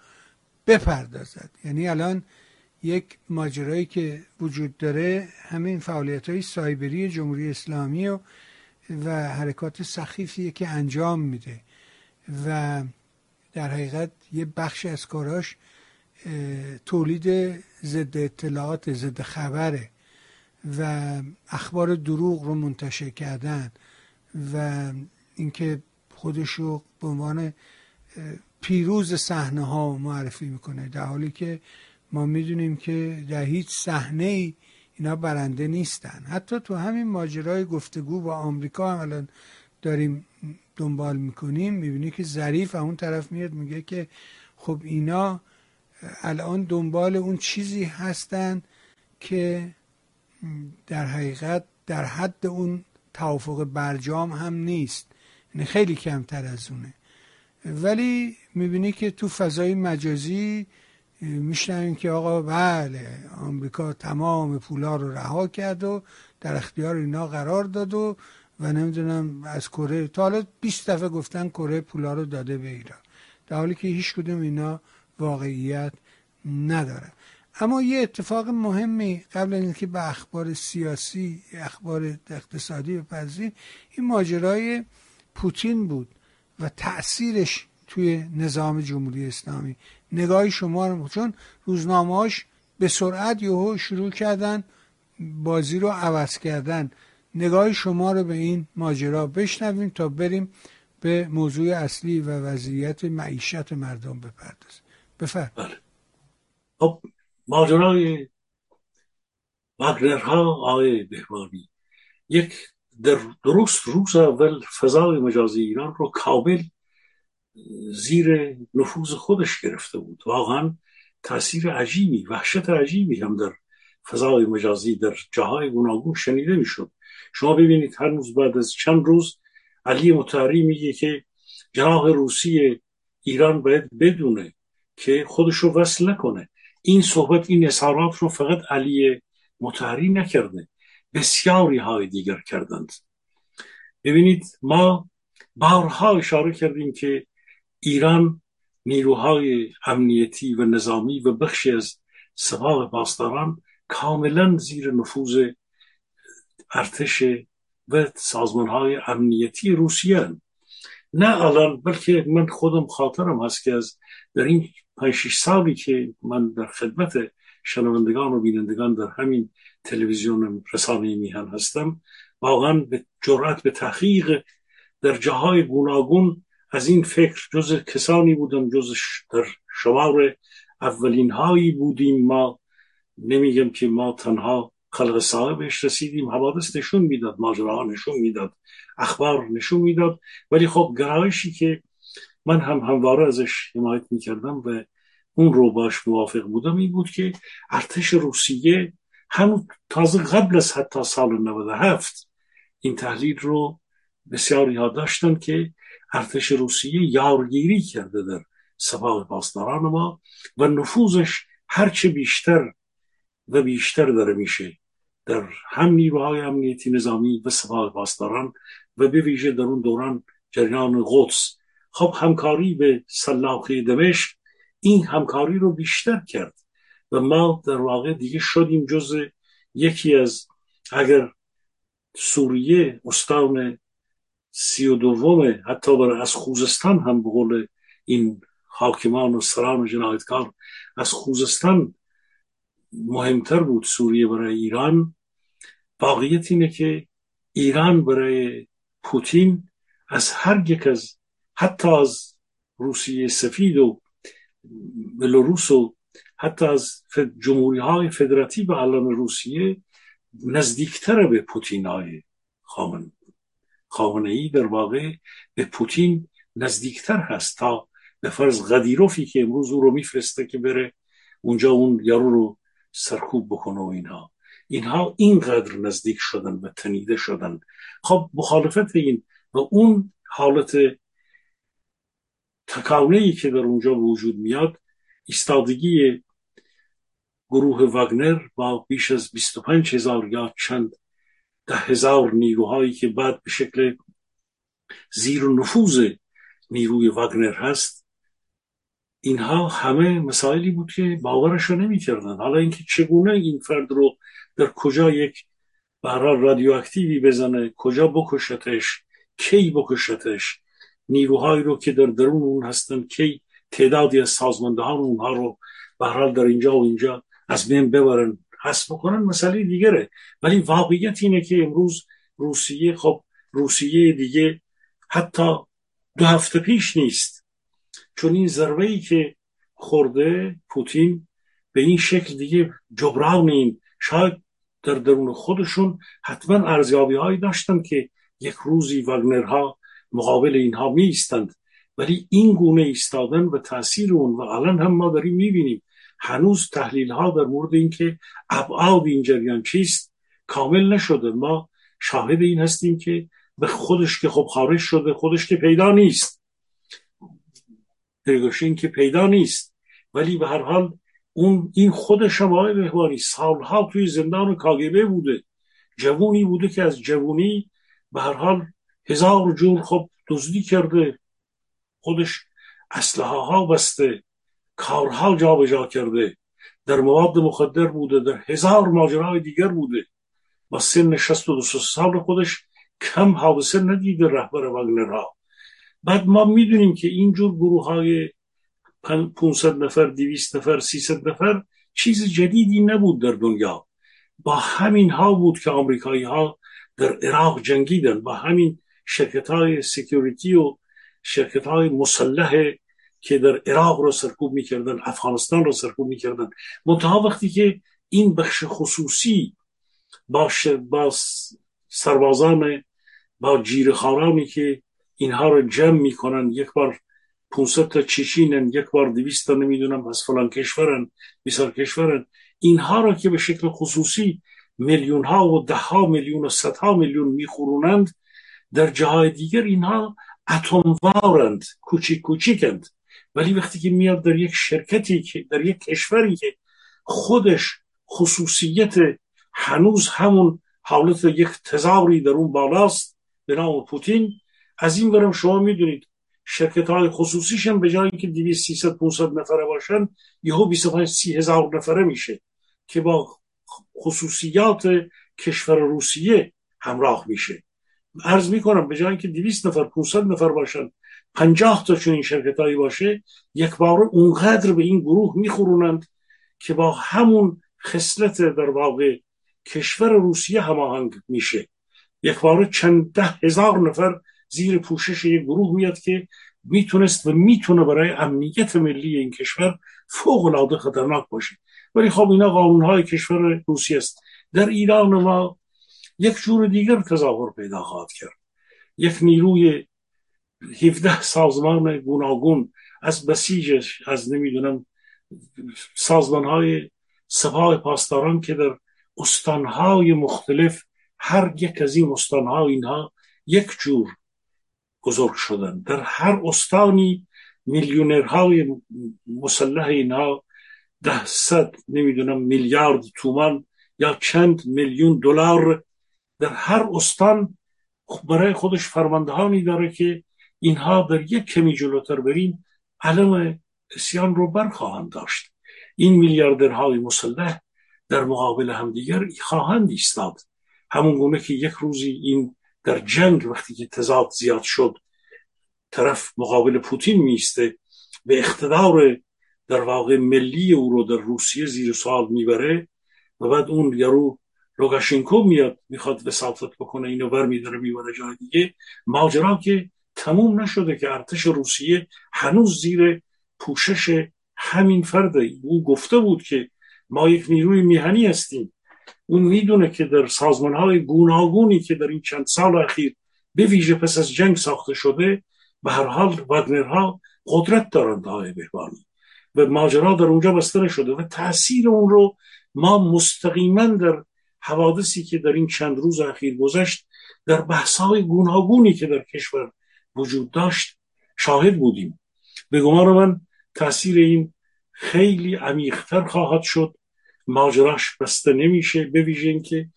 بپردازد. یعنی الان یک ماجرایی که وجود داره همین فعالیت های سایبری جمهوری اسلامی و, و حرکات سخیفیه که انجام میده. و در حقیقت یه بخش از کاراش تولید ضد اطلاعات ضد خبره و اخبار دروغ رو منتشر کردن و اینکه خودش رو به عنوان پیروز صحنه ها معرفی می‌کنه در حالی که ما می‌دونیم که در هیچ صحنه ای اینا برنده نیستن. حتی تو همین ماجرای گفتگو با آمریکا هم الان داریم دنبال می‌کنیم می‌بینی که ظریف اون طرف میاد میگه که خب اینا الان دنبال اون چیزی هستن که در حقیقت در حد اون توافق برجام هم نیست. یعنی خیلی کمتر از اونه. ولی می‌بینی که تو فضای مجازی میشنویم که آقا بله آمریکا تمام پولا رو رها کرد و در اختیار اینا قرار داد و و نمی‌دونم از کره تا حالا 20 دفعه گفتن کره پولا رو داده به ایران. در حالی که هیچ کدوم اینا واقعیت نداره. اما یه اتفاق مهمی قبل از اینکه به اخبار سیاسی اخبار اقتصادی بپذیریم این ماجرای پوتین بود و تاثیرش توی نظام جمهوری اسلامی. نگاه شما رو چون روزنامهاش به سرعت یهو شروع کردن بازی رو عوض کردن. نگاه شما رو به این ماجرا بشنویم تا بریم به موضوع اصلی و وضعیت معیشت مردم بپردازیم. بفرد بله. خب ماجرای ها آقای بهبانی. یک در درست روز اول فضای مجازی ایران رو کامل زیر نفوذ خودش گرفته بود. واقعا تاثیر عجیبی وحشت عجیبی هم در فضای مجازی در جاهای گوناگون شنیده می‌شد. شما ببینید هنوز بعد از چند روز علی متحری میگه که جناح روسی ایران باید بدونه که خودش رو وصل نکنه. این صحبت این اظهارات رو فقط علی متحری نکرده. بسیاری های دیگر کردند. ببینید ما بارها اشاره کردیم که ایران نیروهای امنیتی و نظامی و بخشی از سپاه پاسداران کاملا زیر نفوذ ارتش و سازمان های امنیتی روسیه نه الان بلکه من خودم خاطرم هست که از در این پنج سالی که من در خدمت شنوندگان و بینندگان در همین تلویزیون رسانه میهن هستم. واقعا به جرأت به تحقیق در جاهای گوناگون از این فکر جز کسانی بودم جز در شمار اولین هایی بودیم. ما نمیگم که ما تنها خلق صاحبش رسیدیم. حوادث نشون می‌داد ماجراها نشون می‌داد اخبار نشون می‌داد. ولی خب گرایشی که من هم همواره ازش حمایت می‌کردم و اون رو باش موافق بودم این بود که ارتش روسیه هم تازه قبل از حتی سال 97 این تحلیل رو بسیاری ها داشتن که ارتش روسیه یارگیری کرده در سپاه پاسداران ما و نفوذش هرچه بیشتر و بیشتر داره میشه در هم نیروهای امنیتی نظامی و سپاه پاسداران و به ویژه در اون دوران جریان قدس. خب همکاری به سلاخی دمشق این همکاری رو بیشتر کرد و ما در واقع دیگه شدیم جز یکی از اگر سوریه استان سی و دومه حتی برای از خوزستان هم به قول این حاکمان و سران و جنایتکار از خوزستان مهمتر بود سوریه برای ایران. واقعیت اینه که ایران برای پوتین از هر یک از حتی از روسیه سفید و بلاروس و حتی از جمهوری های فدراتیو الان روسیه نزدیکتر به پوتین های خامن خامنه ای در واقع به پوتین نزدیکتر هست تا به فرض غدیروفی که امروز او رو میفرسته که بره اونجا اون یارو رو سرکوب بکنه و اینها. اینها اینقدر نزدیک شدن و تنیده شدن. خب مخالفت این و اون حالت تکاونه ای که در اونجا وجود میاد ایستادگی گروه واگنر با بیش از 25 هزار یا چند ده هزار نیروهایی که بعد به شکل زیر نفوذ نیروی واگنر هست اینها همه مسائلی بود که باورش رو نمی‌کردن. حالا اینکه چگونه این فرد رو در کجا یک برای رادیواکتیوی بزنه کجا بکشتش کی بکشتش نیروهایی رو که در درون اون هستن کی تعدادی از سازماندهان اونها رو به در اینجا و اینجا از بین ببرن حس بکنن مسئله دیگره. ولی واقعیت اینه که امروز روسیه خب روسیه دیگه حتی دو هفته پیش نیست. چون این ضربه ای که خورده پوتین به این شکل دیگه جبران این شاید در درون خودشون حتما ارزیابی هایی داشتن که یک روزی وگنرها مقابل اینها می ایستند ولی این گونه ایستادن و تاثیر اون و الان هم ما داریم می‌بینیم. هنوز تحلیل ها در مورد اینکه ابعاد این جریان چیست کامل نشده. ما شاهد این هستیم که به خودش که خب خارج شده خودش که پیدا نیست. این که پیدا نیست. ولی به هر حال اون این خود شما بهوانی سالها توی زندان کاگبه بوده. جوونی بوده که از جوونی به هر حال هزار جور خب دزدی کرده خودش اسلحه ها بسته کارها جابجا کرده در مواد مخدر بوده در هزار ماجرای دیگر بوده. با سن 62 سال خودش کم حادثه ندیده رهبر واگنرها بعد ما می‌دونیم که اینجور گروه های 500 نفر 200 نفر 300 نفر چیز جدیدی نبود در دنیا. با همین ها بود که آمریکایی ها در عراق جنگیدن با همین شرکت های سکیوریتی و شرکت های مسلح که در عراق رو سرکوب می‌کردن افغانستان رو سرکوب می‌کردن. منتها وقتی که این بخش خصوصی با, با سربازان با جیرخارانی که اینها رو جمع می‌کنن یک بار 500 تا چیچینن یک بار 200 تا نمی‌دونم از فلان کشورن بسیار کشورن اینها را که به شکل خصوصی میلیون ها و ده ها میلیون و صدها میلیون میخورونند در جاهای دیگر اینها اتموارند کوچیک کوچیکند. ولی وقتی که میاد در یک شرکتی که در یک کشوری که خودش خصوصیت هنوز همون حالت یک تظاهری در اون بالاست به نام پوتین از این برم شما می‌دونید شرکت های خصوصیشن به جایی که 200 300 500 نفره باشن یهو 25 30 هزار نفره میشه که با خصوصیات کشور روسیه همراه میشه. عرض می‌کنم به جایی که 200 نفر 500 نفر باشن 50 تا چون این شرکت هایی باشه یک بار اونقدر به این گروه میخورونند که با همون خصلت در واقع کشور روسیه هماهنگ میشه. یک بار چند ده هزار نفر زیر پوشش یک گروه میاد که می‌تونست و می‌تونه برای امنیت ملی این کشور فوق العاده خطرناک باشه. ولی خب اینا قانون های کشور روسیه است. در ایران ما یک جور دیگر تظاهر پیدا خواهد کرد. یک نیروی 17 سازمان گوناگون از بسیجش از نمی‌دونم سازمان های سپاه پاسداران که در استانهای مختلف هر یک از این استانها اینها یک جور بزرگ شدن در هر استانی میلیونرهای مسلح اینها ده صد نمی‌دونم میلیارد تومان یا چند میلیون دلار در هر استان برای خودش فرماندهانی داره که اینها در یک کمی جلوتر بریم علم اسیان رو برخواهند داشت. این میلیاردرهای مسلح در مقابل همدیگر خواهند ایستاد. همون گونه که یک روزی این در جنگ وقتی که تضاد زیاد شد طرف مقابل پوتین میسته به اقتدار در واقع ملی او رو در روسیه زیر سوال می‌بره و بعد اون یارو لوکاشنکو میاد می‌خواد وساطت بکنه اینو بر میداره می‌بره جای دیگه. ماجرا که تموم نشده که ارتش روسیه هنوز زیر پوشش همین فرده او گفته بود که ما یک نیروی میهنی هستیم. اون می‌دونه که در سازمان های گوناگونی که در این چند سال اخیر به ویژه پس از جنگ ساخته شده به هر حال وگنرها قدرت دارند های بهبانی. و ماجرا در اونجا بسته شده و تاثیر اون رو ما مستقیما در حوادثی که در این چند روز اخیر گذشت در بحث های گوناگونی که در کشور وجود داشت شاهد بودیم. به گمان من تاثیر این خیلی عمیقتر خواهد شد. ماجراش بسته نمیشه به ویژه اینکه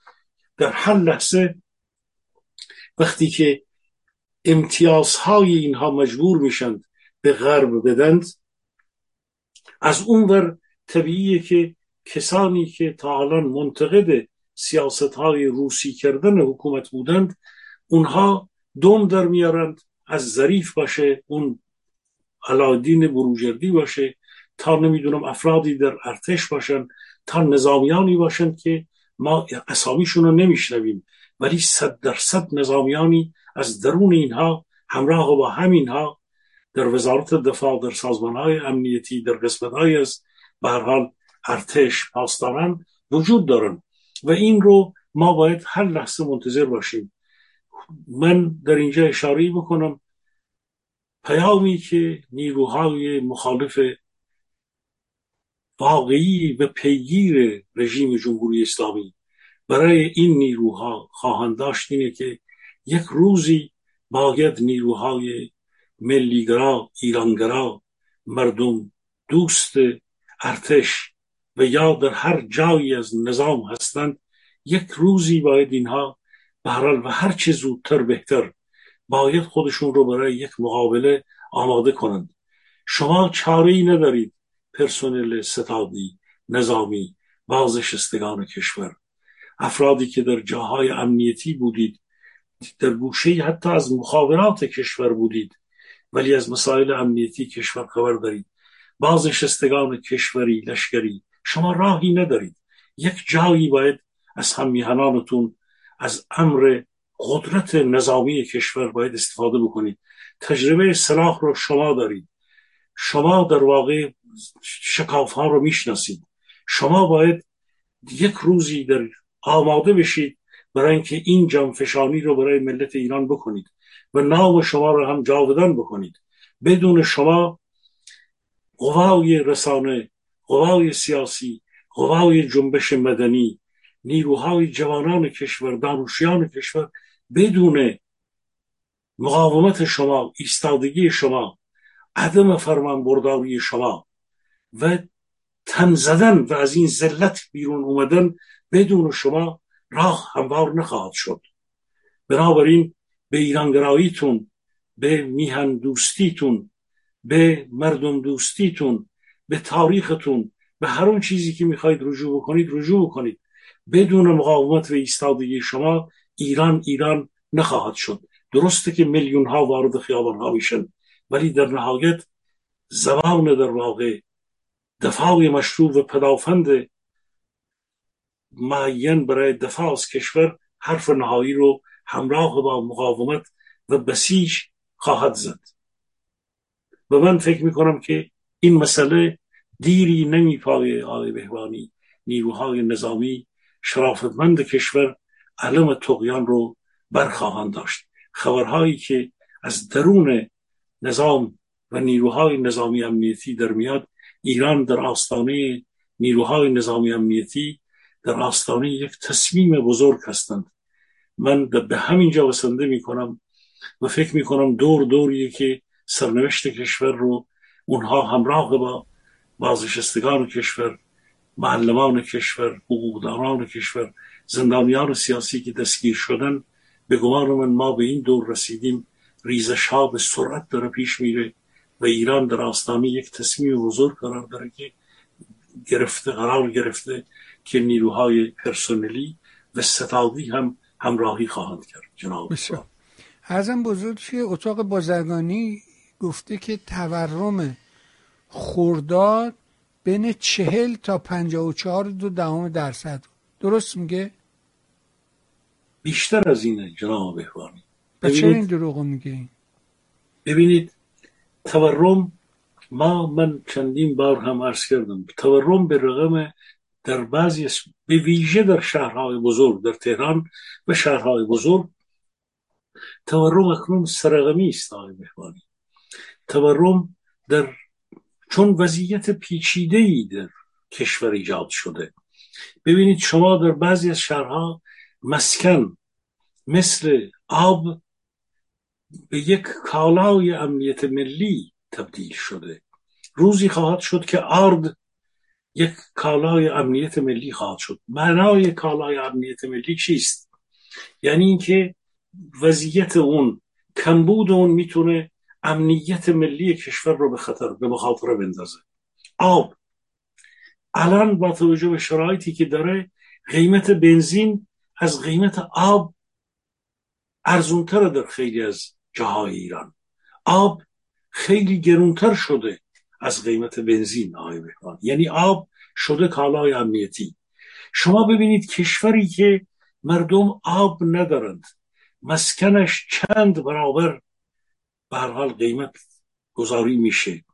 در هر لحظه وقتی که امتیازهای اینها مجبور میشند به غرب بدند از اونور طبیعیه که کسانی که تا الان منتقد سیاست های روسی کردن حکومت بودند اونها دوم در میارند از ظریف باشه اون علادین بروجردی باشه تا نمی‌دونم افرادی در ارتش باشن تا نظامیانی باشند که ما اسامیشون رو نمیشنویم. ولی صد درصد نظامیانی از درون اینها همراه با همینها در وزارت دفاع در سازمان های امنیتی در قسمت های از به حال ارتش پاسداران وجود دارن. و این رو ما باید هر لحظه منتظر باشیم. من در اینجا اشاره بکنم پیامی که نیروهای مخالف واقعی و پیگیر رژیم جمهوری اسلامی برای این نیروها خواهند داشت اینه که یک روزی باید نیروهای ملیگرا ایرانگرا مردم دوست ارتش و یا در هر جایی از نظام هستند یک روزی باید اینها به و هر چه زودتر بهتر باید خودشون رو برای یک مقابله آماده کنند. شما چاره ای ندارید پرسنل ستادی نظامی بازنشستگان کشور. افرادی که در جاهای امنیتی بودید در گوشه حتی از مخابرات کشور بودید ولی از مسائل امنیتی کشور خبر دارید. بازنشستگان کشوری لشکری شما راهی ندارید. یک جایی باید از هم میهنانتون از امر قدرت نظامی کشور باید استفاده بکنید. تجربه سلاح رو شما دارید. شما در واقع شکاف ها رو می‌شناسید. شما باید یک روزی در آماده بشید برای اینکه این جانفشانی رو برای ملت ایران بکنید و نام شما رو هم جاودان بکنید. بدون شما قوای رسانه قوای سیاسی قوای جنبش مدنی نیروهای جوانان کشور دانشیان کشور بدون مقاومت شما ایستادگی شما عدم فرمان برداری شما و تن زدن و از این ذلت بیرون اومدن بدون شما راه هموار نخواهد شد. بنابراین به ایرانگراییتون به میهن دوستیتون به مردم دوستیتون به تاریختون به هر اون چیزی که می‌خواید رجوع بکنید رجوع بکنید. بدون مقاومت و ایستادگی شما ایران ایران نخواهد شد. درسته که میلیون ها وارد خیابان ها میشن ولی در نهایت زبان در واقع دفاع مشروع و پدافند معین برای دفاع از کشور حرف نهایی رو همراه با مقاومت و بسیج خواهد زد. و من فکر می‌کنم که این مسئله دیری نمیپایه آقای بهوانی نیروهای نظامی شرافتمند کشور علم تقیان رو برخواهند داشت. خبرهایی که از درون نظام و نیروهای نظامی امنیتی در میاد ایران در آستانه نیروهای نظامی امنیتی در آستانه یک تصمیم بزرگ هستند. من به همینجا وسنده می کنم و فکر می کنم دور دوریه که سرنوشت کشور رو اونها همراه با بازنشستگان کشور معلمان کشور حقوقداران کشور زندانیان سیاسی که دستگیر شدن به گمان من ما به این دور رسیدیم. ریزش ها به سرعت داره پیش میره و ایران در آستانه یک تصمیم بزرگ قرار داره که گرفته قرار گرفته که نیروهای پرسنلی و ستادی هم همراهی خواهند کرد. جناب بسیار. ارزم بزرگ که اتاق بازرگانی گفته که تورم خورداد بین چهل تا پنجاه و چهار دو دهم درصد. درست میگه؟ بیشتر از اینه جناب بهوانی و چرا این دروغ میگه؟ ببینید تورم ما من چندین بار هم عرض کردم تورم به رقم در بعضی به ویژه در شهرهای بزرگ در تهران و شهرهای بزرگ تورم اکنون سرقمی است آقای بهوانی. تورم در چون وضعیت پیچیده ای در کشور ایجاد شده. ببینید شما در بعضی از شهرها مسکن مثل آب به یک کالای امنیت ملی تبدیل شده. روزی خواهد شد که آرد یک کالای امنیت ملی خواهد شد. معنای کالای امنیت ملی چیست؟ یعنی اینکه وضعیت اون کمبود اون می‌تونه امنیت ملی کشور رو به خطر به مخاطره بندازه. آب. الان با توجه به شرایطی که داره قیمت بنزین از قیمت آب ارزونتر در خیلی از جاهای ایران. آب خیلی گرونتر شده از قیمت بنزین آقای بهبان یعنی آب شده کالای امنیتی. شما ببینید کشوری که مردم آب ندارند. مسکنش چند برابر به هر حال قیمت گذاری میشه.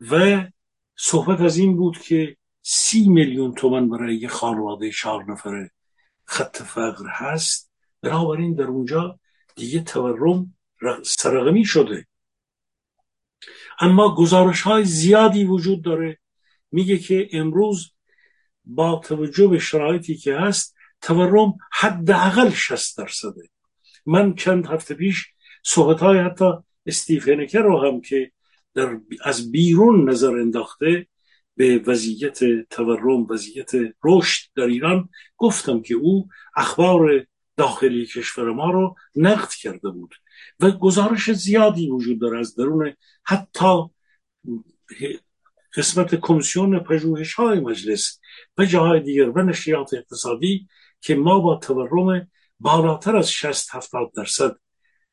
و صحبت از این بود که سی میلیون تومن برای یه خانواده چهار نفره خط فقر هست. بنابراین در اونجا دیگه تورم سرقمی شده. اما گزارش های زیادی وجود داره. میگه که امروز با توجه به شرایطی که هست تورم حداقل 60 درصده. من چند هفته پیش صحبت های حتی استیفنکر رو هم که در از بیرون نظر انداخته به وضعیت تورم وضعیت رشد در ایران گفتم که او اخبار داخلی کشور ما رو نقد کرده بود و گزارش زیادی وجود داره از درون حتی قسمت کمیسیون پژوهش های مجلس و جاهای دیگر و نشریات اقتصادی که ما با تورم بالاتر از 60 70 درصد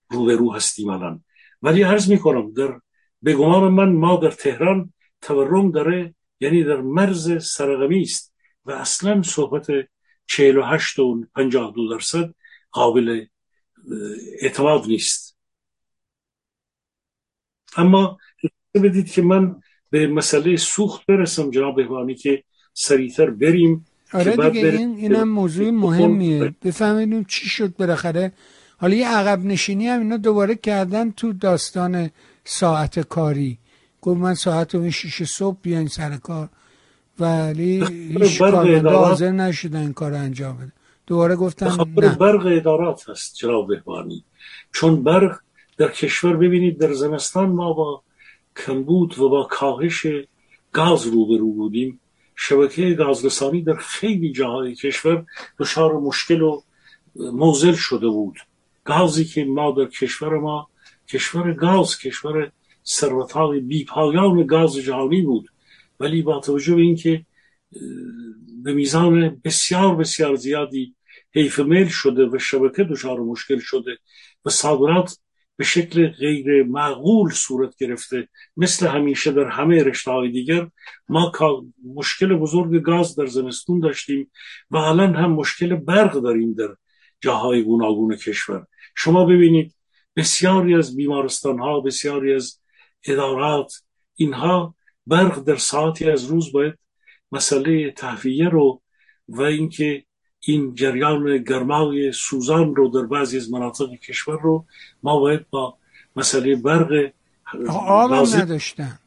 روبرو هستیم الان. ولی عرض می‌کنم در به گمان من ما در تهران تورم داره یعنی در مرز سرقمی است و اصلا صحبت 48 و 52 درصد قابل اعتماد نیست. اما بدید که من به مسئله سوخت برسم جناب بهوانی که سریعتر بریم آره دیگه این اینم موضوع مهمیه. بفهمیم چی شد بالاخره؟ حالا یه عقب نشینی هم اینا دوباره کردن تو داستان ساعت کاری. گفت من ساعت اون شیش صبح بیاین سر کار. ولی هیچ کارمنده حاضر نشدن این کار انجام بده. دوباره گفتم نه. برق ادارات هست جناب بهبانی چون برق در کشور ببینید در زمستان ما با کمبود و با کاهش گاز روبرو بودیم. شبکه گازرسانی در خیلی جاهای کشور دچار مشکل و موزل شده بود. گازی که ما در کشور ما کشور گاز کشور ثروتهای بی پایان گاز جهانی بود. ولی با توجه به اینکه به میزان بسیار بسیار زیادی حیف میل شده و شبکه دچار مشکل شده و صادرات به شکل غیر معقول صورت گرفته مثل همیشه در همه رشته های دیگر ما مشکل بزرگ گاز در زمستون داشتیم و الان هم مشکل برق داریم در جاهای گوناگون کشور. شما ببینید بسیاری از بیمارستان ها بسیاری از ادارات اینها برق در ساعتی از روز باید مسئله تهویه رو و اینکه این جریان گرمای سوزان رو در بعضی از مناطق کشور رو ما باید با مسئله برق آب نداشتن.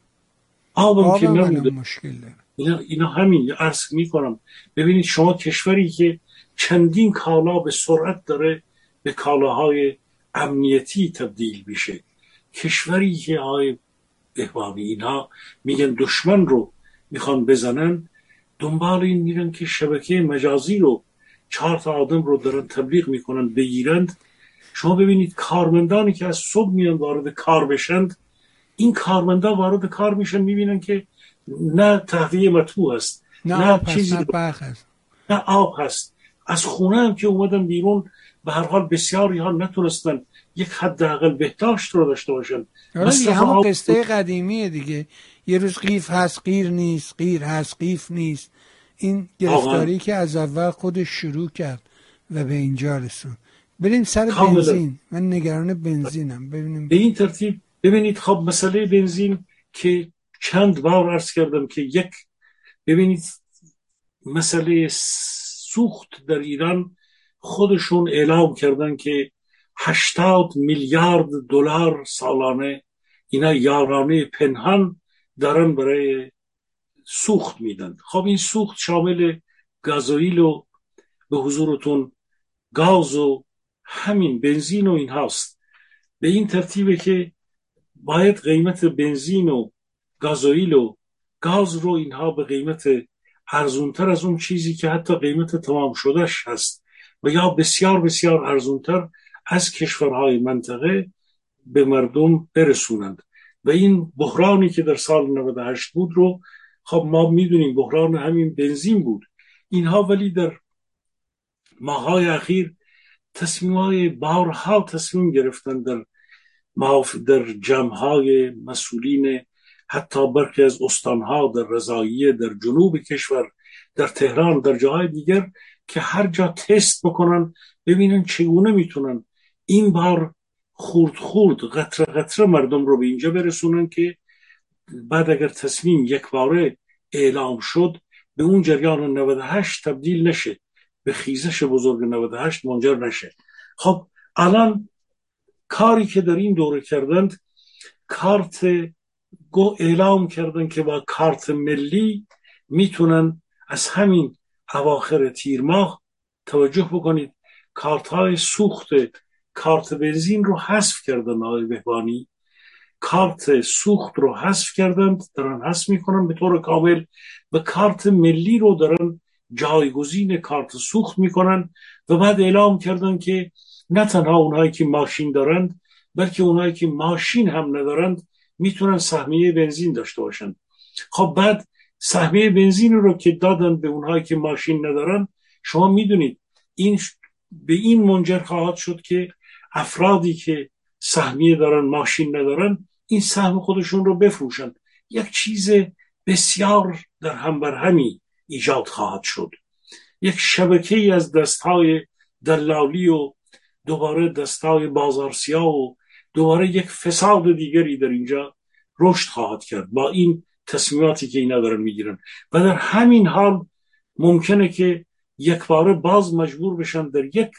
آب که نبوده. مشکل اینا, اینا همین عرض می کنم ببینید شما کشوری که چندین کالا به سرعت داره به کالاهای امنیتی تبدیل میشه. کشوری که های بهبانی اینها میگن دشمن رو می‌خوان بزنن دنبال این میرن که شبکه مجازی رو چهار تا آدم رو دارن تبلیغ می‌کنن بگیرند. شما ببینید کارمندانی که از صبح میان وارد کار بشند این کارمندا وارد کار میشن می‌بینن که نه تهویه مطبوع است نه, نه آب چیزی نه, هست. نه آب هست. از خونه هم که اومدن بیرون به هر حال بسیاری ها نتونستن یک حداقل بهداشت رو داشته باشن. مثل همون قصه قدیمیه دیگه. یه روز قیف هست قیر نیست قیر هست قیف نیست. این گرفتاری که از اول خودش شروع کرد و به اینجا رسون. بریم سر بنزین. من نگران بنزینم. ببینیم. به این ترتیب ببینید خب مسئله بنزین که چند بار عرض کردم که یک ببینید مسئله سوخت در ایران خودشون اعلام کردن که 80 میلیارد دلار سالانه اینا یارانه پنهان دارن برای سوخت میدن. خب این سوخت شامل گازوئیل و به حضورتون گاز و همین بنزین و این هاست. به این ترتیبه که باید قیمت بنزین و گازوئیل و گاز رو اینها به قیمت ارزونتر از اون چیزی که حتی قیمت تمام شدهش هست و یا بسیار بسیار ارزونتر از کشورهای منطقه به مردم برسونند. و این بحرانی که در سال 98 بود رو خب ما می‌دونیم بحران همین بنزین بود. اینها ولی در ماهای اخیر تصمیم های بارها تصمیم گرفتن در در جمعهای مسئولین حتی برخی از استانها در رضاییه در جنوب کشور در تهران در جاهای دیگر که هر جا تست بکنن ببینن چگونه می‌تونن این بار خورد خورد قطره قطره مردم رو به اینجا برسونن که بعد اگر تصمیم یک باره اعلام شد به اون جریان 98 تبدیل نشه. به خیزش بزرگ 98 منجر نشه. خب الان کاری که در این دوره کردند کارت گو اعلام کردن که با کارت ملی می‌تونن از همین اواخر تیر ماه توجه بکنید کارت های سوخت کارت بنزین رو حذف کردن آقای بهبانی کارت سوخت رو حذف کردند دارن حذف می‌کنن به طور کامل و کارت ملی رو دارن جایگزین کارت سوخت می‌کنن و بعد اعلام کردن که نه تنها اونهایی که ماشین دارند بلکه اونهایی که ماشین هم ندارند می‌تونن سهمیه بنزین داشته باشن. خب بعد سهمیه بنزین رو که دادن به اونهایی که ماشین ندارن شما می‌دونید این به این منجر خواهد شد که افرادی که سهمیه دارن ماشین ندارن این سهم خودشون رو بفروشن. یک چیز بسیار در هم بر همی ایجاد خواهد شد. یک شبکه ای از دستهای دلالی و دوباره دستهای بازارسیا و دوباره یک فساد دیگری در اینجا رشد خواهد کرد. با این تصمیماتی که اینا دارن می‌گیرن. و در همین حال ممکنه که یک باره باز مجبور بشن در یک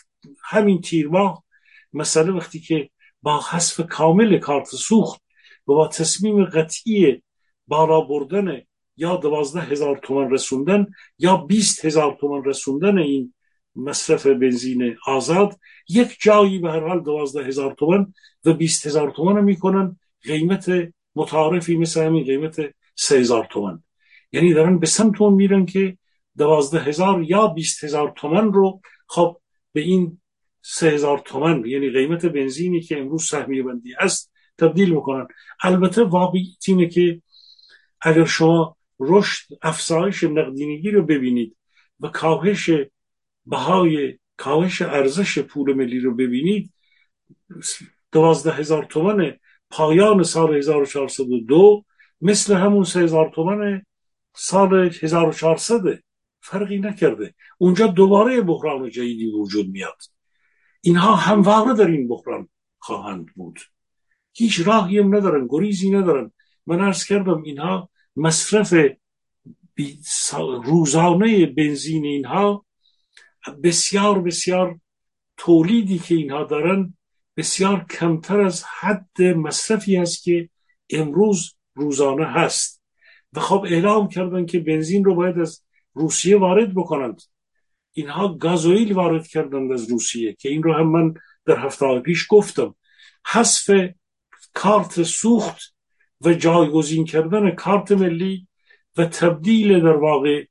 همین تیر ماه مسئله وقتی که با حذف کامل کارت سوخت و با تصمیم قطعی بالا بردن یا دوازده هزار تومن رسوندن یا بیست هزار تومن رسوندن این مصرف بنزین آزاد یک جایی به هر حال دوازده هزار تومن و بیست هزار تومن می‌کنن. قیمت متعارفی مثل همین قیمت سه هزار تومن. یعنی دارن به سمت اون میرن که دوازده هزار یا بیست هزار تومن رو خب به این سه هزار تومن یعنی قیمت بنزینی که امروز سهمیه بندی است تبدیل می‌کنن. البته واقعیت اینه که اگر شما رشد افزایش نقدینگی رو ببینید و کاهش بهای کاهش ارزش پول ملی رو ببینید دوازده هزار تومن پایان سال 1402 مثل همون سه هزار تومن سال 1400 فرقی نکرده. اونجا دوباره بحران جدیدی وجود میاد. اینها همواره در این بحران خواهند بود. هیچ راهی هم ندارن گریزی ندارن. من ارز کردم اینها مصرف روزانه بنزین اینها بسیار بسیار تولیدی که اینها دارن بسیار کمتر از حد مصرفی است که امروز روزانه هست. و خب اعلام کردن که بنزین رو باید از روسیه وارد بکنند. اینها گازوئیل وارد کردند از روسیه که این رو هم من در هفته پیش گفتم. حذف کارت سوخت و جایگزین کردن کارت ملی و تبدیل در واقع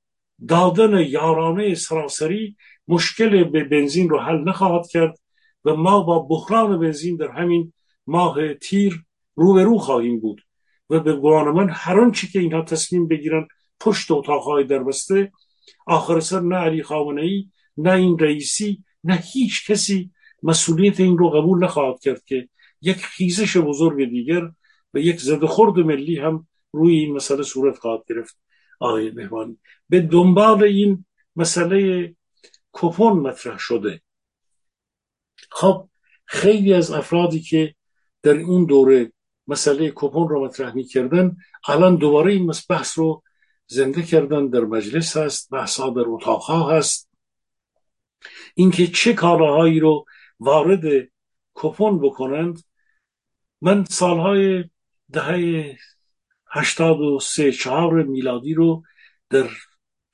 دادن یارانه سراسری مشکل به بنزین رو حل نخواهد کرد و ما با بحران بنزین در همین ماه تیر رو خواهیم بود. و به گمان من هر آنچه که اینها تصمیم بگیرن پشت اتاقهای دربسته آخر سر نه علی خامنه ای نه این رئیسی نه هیچ کسی مسئولیت این رو قبول نخواهد کرد که یک خیزش بزرگ دیگر و یک زد خورد ملی هم روی این مسئله صورت خواهد گرفت. آقای مهمانی به دنبال این مسئله کپون مطرح شده. خب خیلی از افرادی که در اون دوره مسئله کپون رو مطرح می کردن الان دوباره این بحث رو زنده کردن. در مجلس هست بحثا در اتاقها هست. اینکه چه کالاهایی رو وارد کپون بکنند من سالهای دهه هشتاد و سه چهار میلادی رو در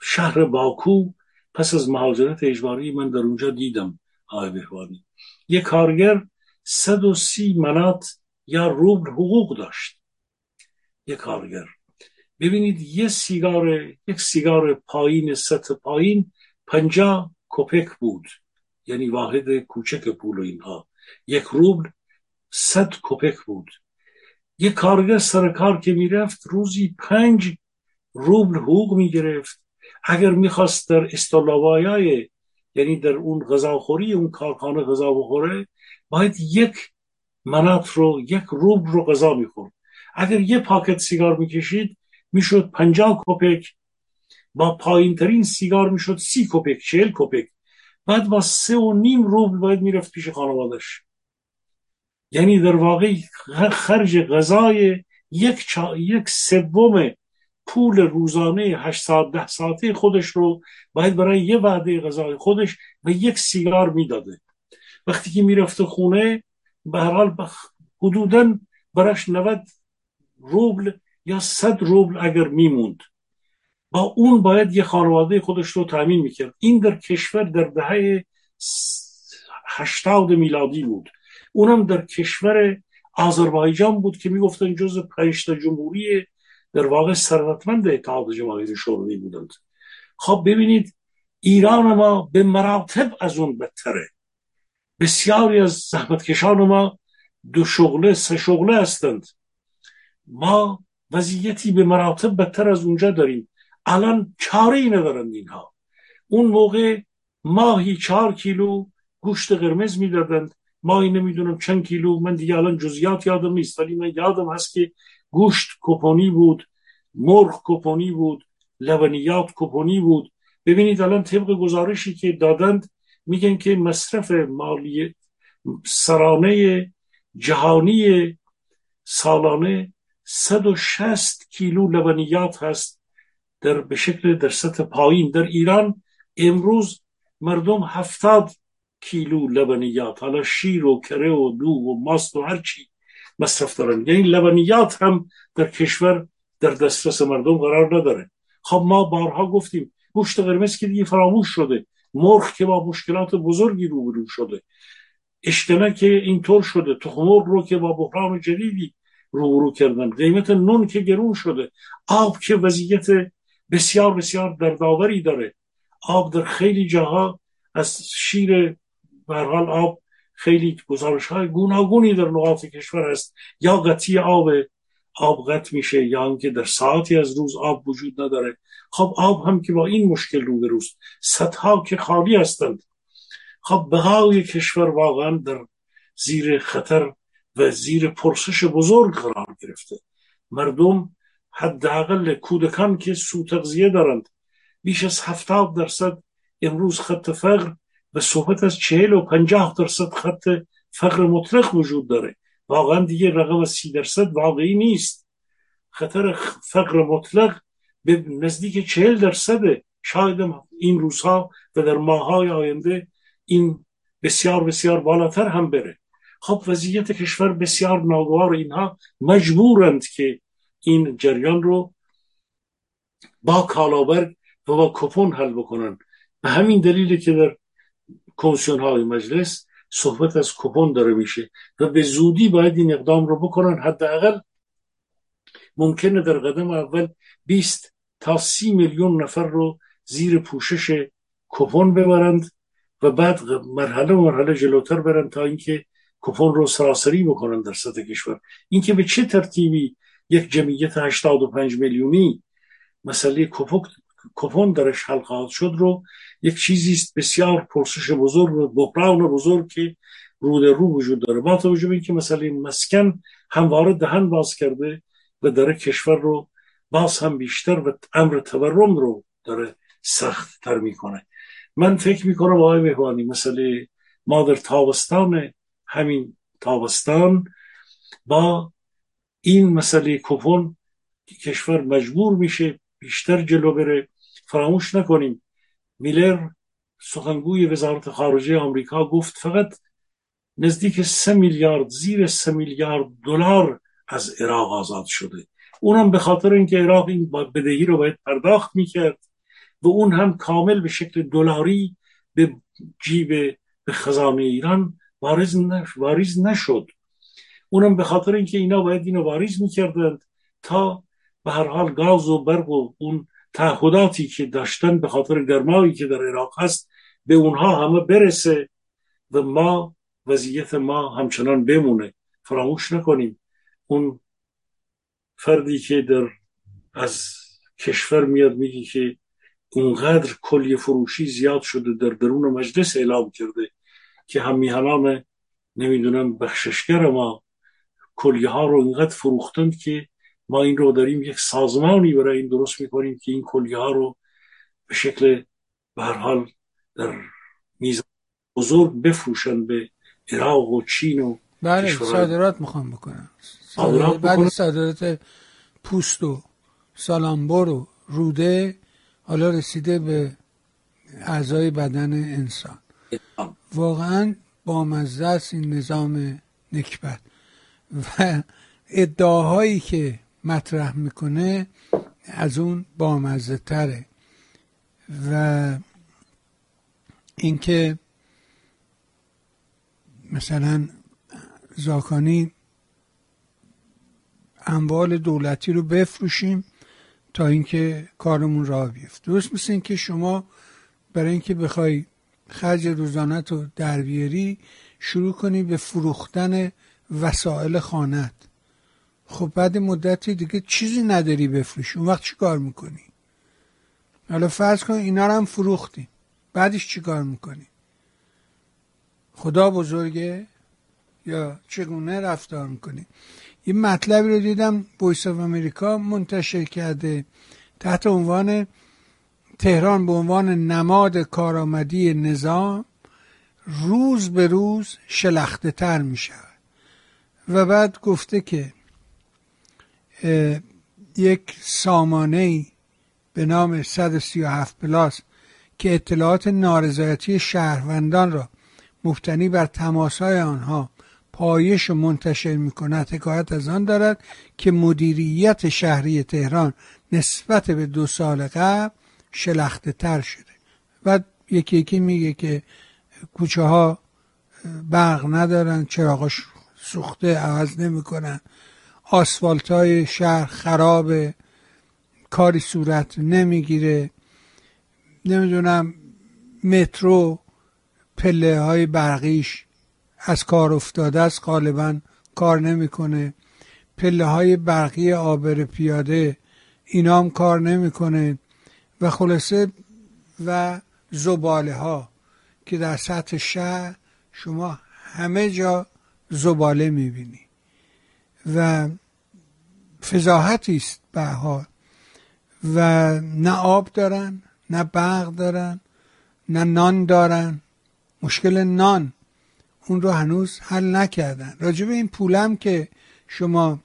شهر باکو پس از مهاجرت اجباری من در اونجا دیدم آقای بهوانی. یه کارگر صد و سی منات یا روبل حقوق داشت. یه کارگر. ببینید یه سیگار یک سیگار پایین ست پایین پنجا کپک بود. یعنی واحد کوچک پول و اینها. یک روبل صد کپک بود. یه کارگر سر کار که می‌رفت روزی پنج روبل حقوق می‌گرفت. اگر می‌خواست در استالوایای یعنی در اون غذاخوری اون کارخانه غذا بخوره باید یک منات رو یک روبل رو غذا می‌خورد. اگر یه پاکت سیگار می‌کشید می‌شد پنجاه کپک با پایین ترین سیگار می‌شد سی کپک چهل کپک. بعد با سه و نیم روبل باید می‌رفت پیش خانوادش یعنی در واقع خرج غذای یک, یک سوم پول روزانه هشت ساعت ده ساعته خودش رو باید برای یه وعده غذای خودش و یک سیگار می‌داده. وقتی که می‌رفته خونه به هر حال حدودا براش 90 روبل یا 100 روبل اگر میموند. با اون باید یه خانواده خودش رو تامین می‌کرد. این در کشور در دهه هشتاد میلادی بود. اونم در کشور آذربایجان بود که می‌گفتن جز پنجتا جمهوری در واقع ثروتمند اتحاد جماهیر شوروی بودند. خب ببینید ایران ما به مراتب از اون بدتره. بسیاری از زحمتکشان ما دو شغله سه شغله هستند. ما وضعیتی به مراتب بدتر از اونجا داریم. الان چاره ای ندارند اینها. اون موقع ماهی چهار کیلو گوشت قرمز می‌دادند. ماهی نمی‌دونم چند کیلو من دیگه الان جزیات یادم نیست ولی من یادم هست که گوشت کپونی بود مرغ کپونی بود لبنیات کپونی بود. ببینید الان طبق گزارشی که دادند میگن که مصرف مالی سرانه جهانی سالانه 160 کیلو لبنیات هست در به شکل در سطح پایین. در ایران امروز مردم هفتاد کیلو لبنیات حالا شیر و کره و دو و ماست و هرچی مصرف دارن. یعنی لبنیات هم در کشور در دسترس مردم قرار نداره. خب ما بارها گفتیم گوشت قرمز که دیگه فراموش شده. مرغ که با مشکلات بزرگی روبرو شده. اشتنه که اینطور شده. تخم رو که با بحران جدیدی روبرو کردن. قیمت نون که گرون شده. آب که وضعیت بسیار بسیار دردآوری داره. آب در خیلی جاها از شیر حال آب خیلی گزارش های گوناگونی در نقاط کشور هست. یا قطعی آب آب قطع میشه یا اینکه در ساعتی از روز آب وجود نداره. خب آب هم که با این مشکل رو روست صدها که خالی هستند. خب بقای کشور واقعا در زیر خطر و زیر پرسش بزرگ قرار گرفته. مردم حداقل کودکان که سو تغذیه دارند بیش از هفتاد درصد امروز خط فقر و صحبت از چهل و پنجاه درصد خط فقر مطلق وجود داره. واقعا دیگه رقم سی درصد واقعی نیست. خطر فقر مطلق به نزدیک چهل درصده شاید این روزها و در ماهای آینده این بسیار بسیار بالاتر هم بره. خب وضعیت کشور بسیار ناگوار اینها مجبورند که این جریان رو با کالابرگ و با کپون حل بکنن. به همین دلیلی که در کمیسیون های مجلس صحبت از کپون داره میشه و به زودی باید این اقدام رو بکنن. حداقل ممکنه در قدم اول 20 تا 30 میلیون نفر رو زیر پوشش کپون ببرند و بعد مرحله مرحله جلوتر برن تا اینکه کپون رو سراسری بکنن در سطح کشور. اینکه به چه ترتیبی یک جمعیت 85 میلیونی مسئله کپون درش حل خواهد شد رو یک چیزی است بسیار پرسش بزرگ و بحران بزرگ که رو در رو وجود داره. با توجه به اینکه مسئله مسکن همواره دهن باز کرده و داره کشور رو باز هم بیشتر و امر تورم رو داره سخت تر می‌کنه. من فکر می‌کنم آقای بهوانی مسئله ما در تابستان همین تابستان با این مسئله کپون کشور مجبور میشه بیشتر جلو بره. فراموش نکنیم میلر سخنگوی وزارت خارجه آمریکا گفت فقط نزدیک سه میلیارد زیر سه میلیارد دلار از عراق آزاد شده. اونم به خاطر اینکه عراق این بدهی رو باید پرداخت می‌کرد و اون هم کامل به شکل دلاری به جیب به خزانه ایران واریز, نش... واریز نشد. اونم به خاطر اینکه اینا باید اینو واریز می‌کردند تا به هر حال گاز و برق و اون تعهداتی که داشتن به خاطر گرمایی که در عراق هست به اونها همه برسه و ما وضعیت ما همچنان بمونه. فراموش نکنیم. اون فردی که در از کشور میاد میگه که اونقدر کلی فروشی زیاد شده در درون مجلس اعلام کرده که هم میهنان نمی‌دونم بخششگر ما کلیه ها رو اینقدر فروختند که ما این رو داریم یک سازمانی برای این درست می‌کنیم که این کلیه ها رو به شکل به هر حال در میزان بزرگ بفروشن به عراق و چین و بله صادرات می‌خوام بکنم. صادرات بعد صادرات پوست و سالامبر و روده حالا رسیده به اعضای بدن انسان. واقعا با است این نظام نکبت. و ادعاهایی که مطرح می‌کنه از اون بامزه تره و اینکه مثلا زاکانی اموال دولتی رو بفروشیم تا اینکه کارمون راه بیفته. درست مثل اینکه شما برای اینکه بخوای خرج روزانت رو در بیاری شروع کنی به فروختن وسایل خانت خب بعد مدتی دیگه چیزی نداری بفروشی. اون وقت چی کار می‌کنی؟ حالا فرض کن اینا رو هم فروختی. بعدش چی کار می‌کنی؟ خدا بزرگه؟ یا چگونه رفتار می‌کنی؟ یه مطلبی رو دیدم Voice of America منتشر کرده تحت عنوان تهران به عنوان نماد کارآمدی نظام روز به روز شلخته تر می شود و بعد گفته که یک سامانه به نام 137 پلاس که اطلاعات نارضایتی شهروندان را مفتنی بر تماسهای آنها پایش و منتشر می‌کند. حکایت از آن دارد که مدیریت شهری تهران نسبت به دو سال قبل شلخته تر شده. و یکی یکی میگه که کوچه ها برق ندارن چراغاش سوخته عوض نمی‌کنن. آسفالت های شهر خراب کاری صورت نمی‌گیره. نمی‌دونم مترو پله های برقیش از کار افتاده است غالبا کار نمی‌کنه. پله های برقی آبر پیاده اینا هم کار نمی‌کنه. و خلاصه و زباله ها که در سطح شهر شما همه جا زباله می‌بینی. و فضاحتی است به حال و نه آب دارن نه برق دارن نه نان دارن. مشکل نان. اون رو هنوز حل نکردن. راجب این پولم که شما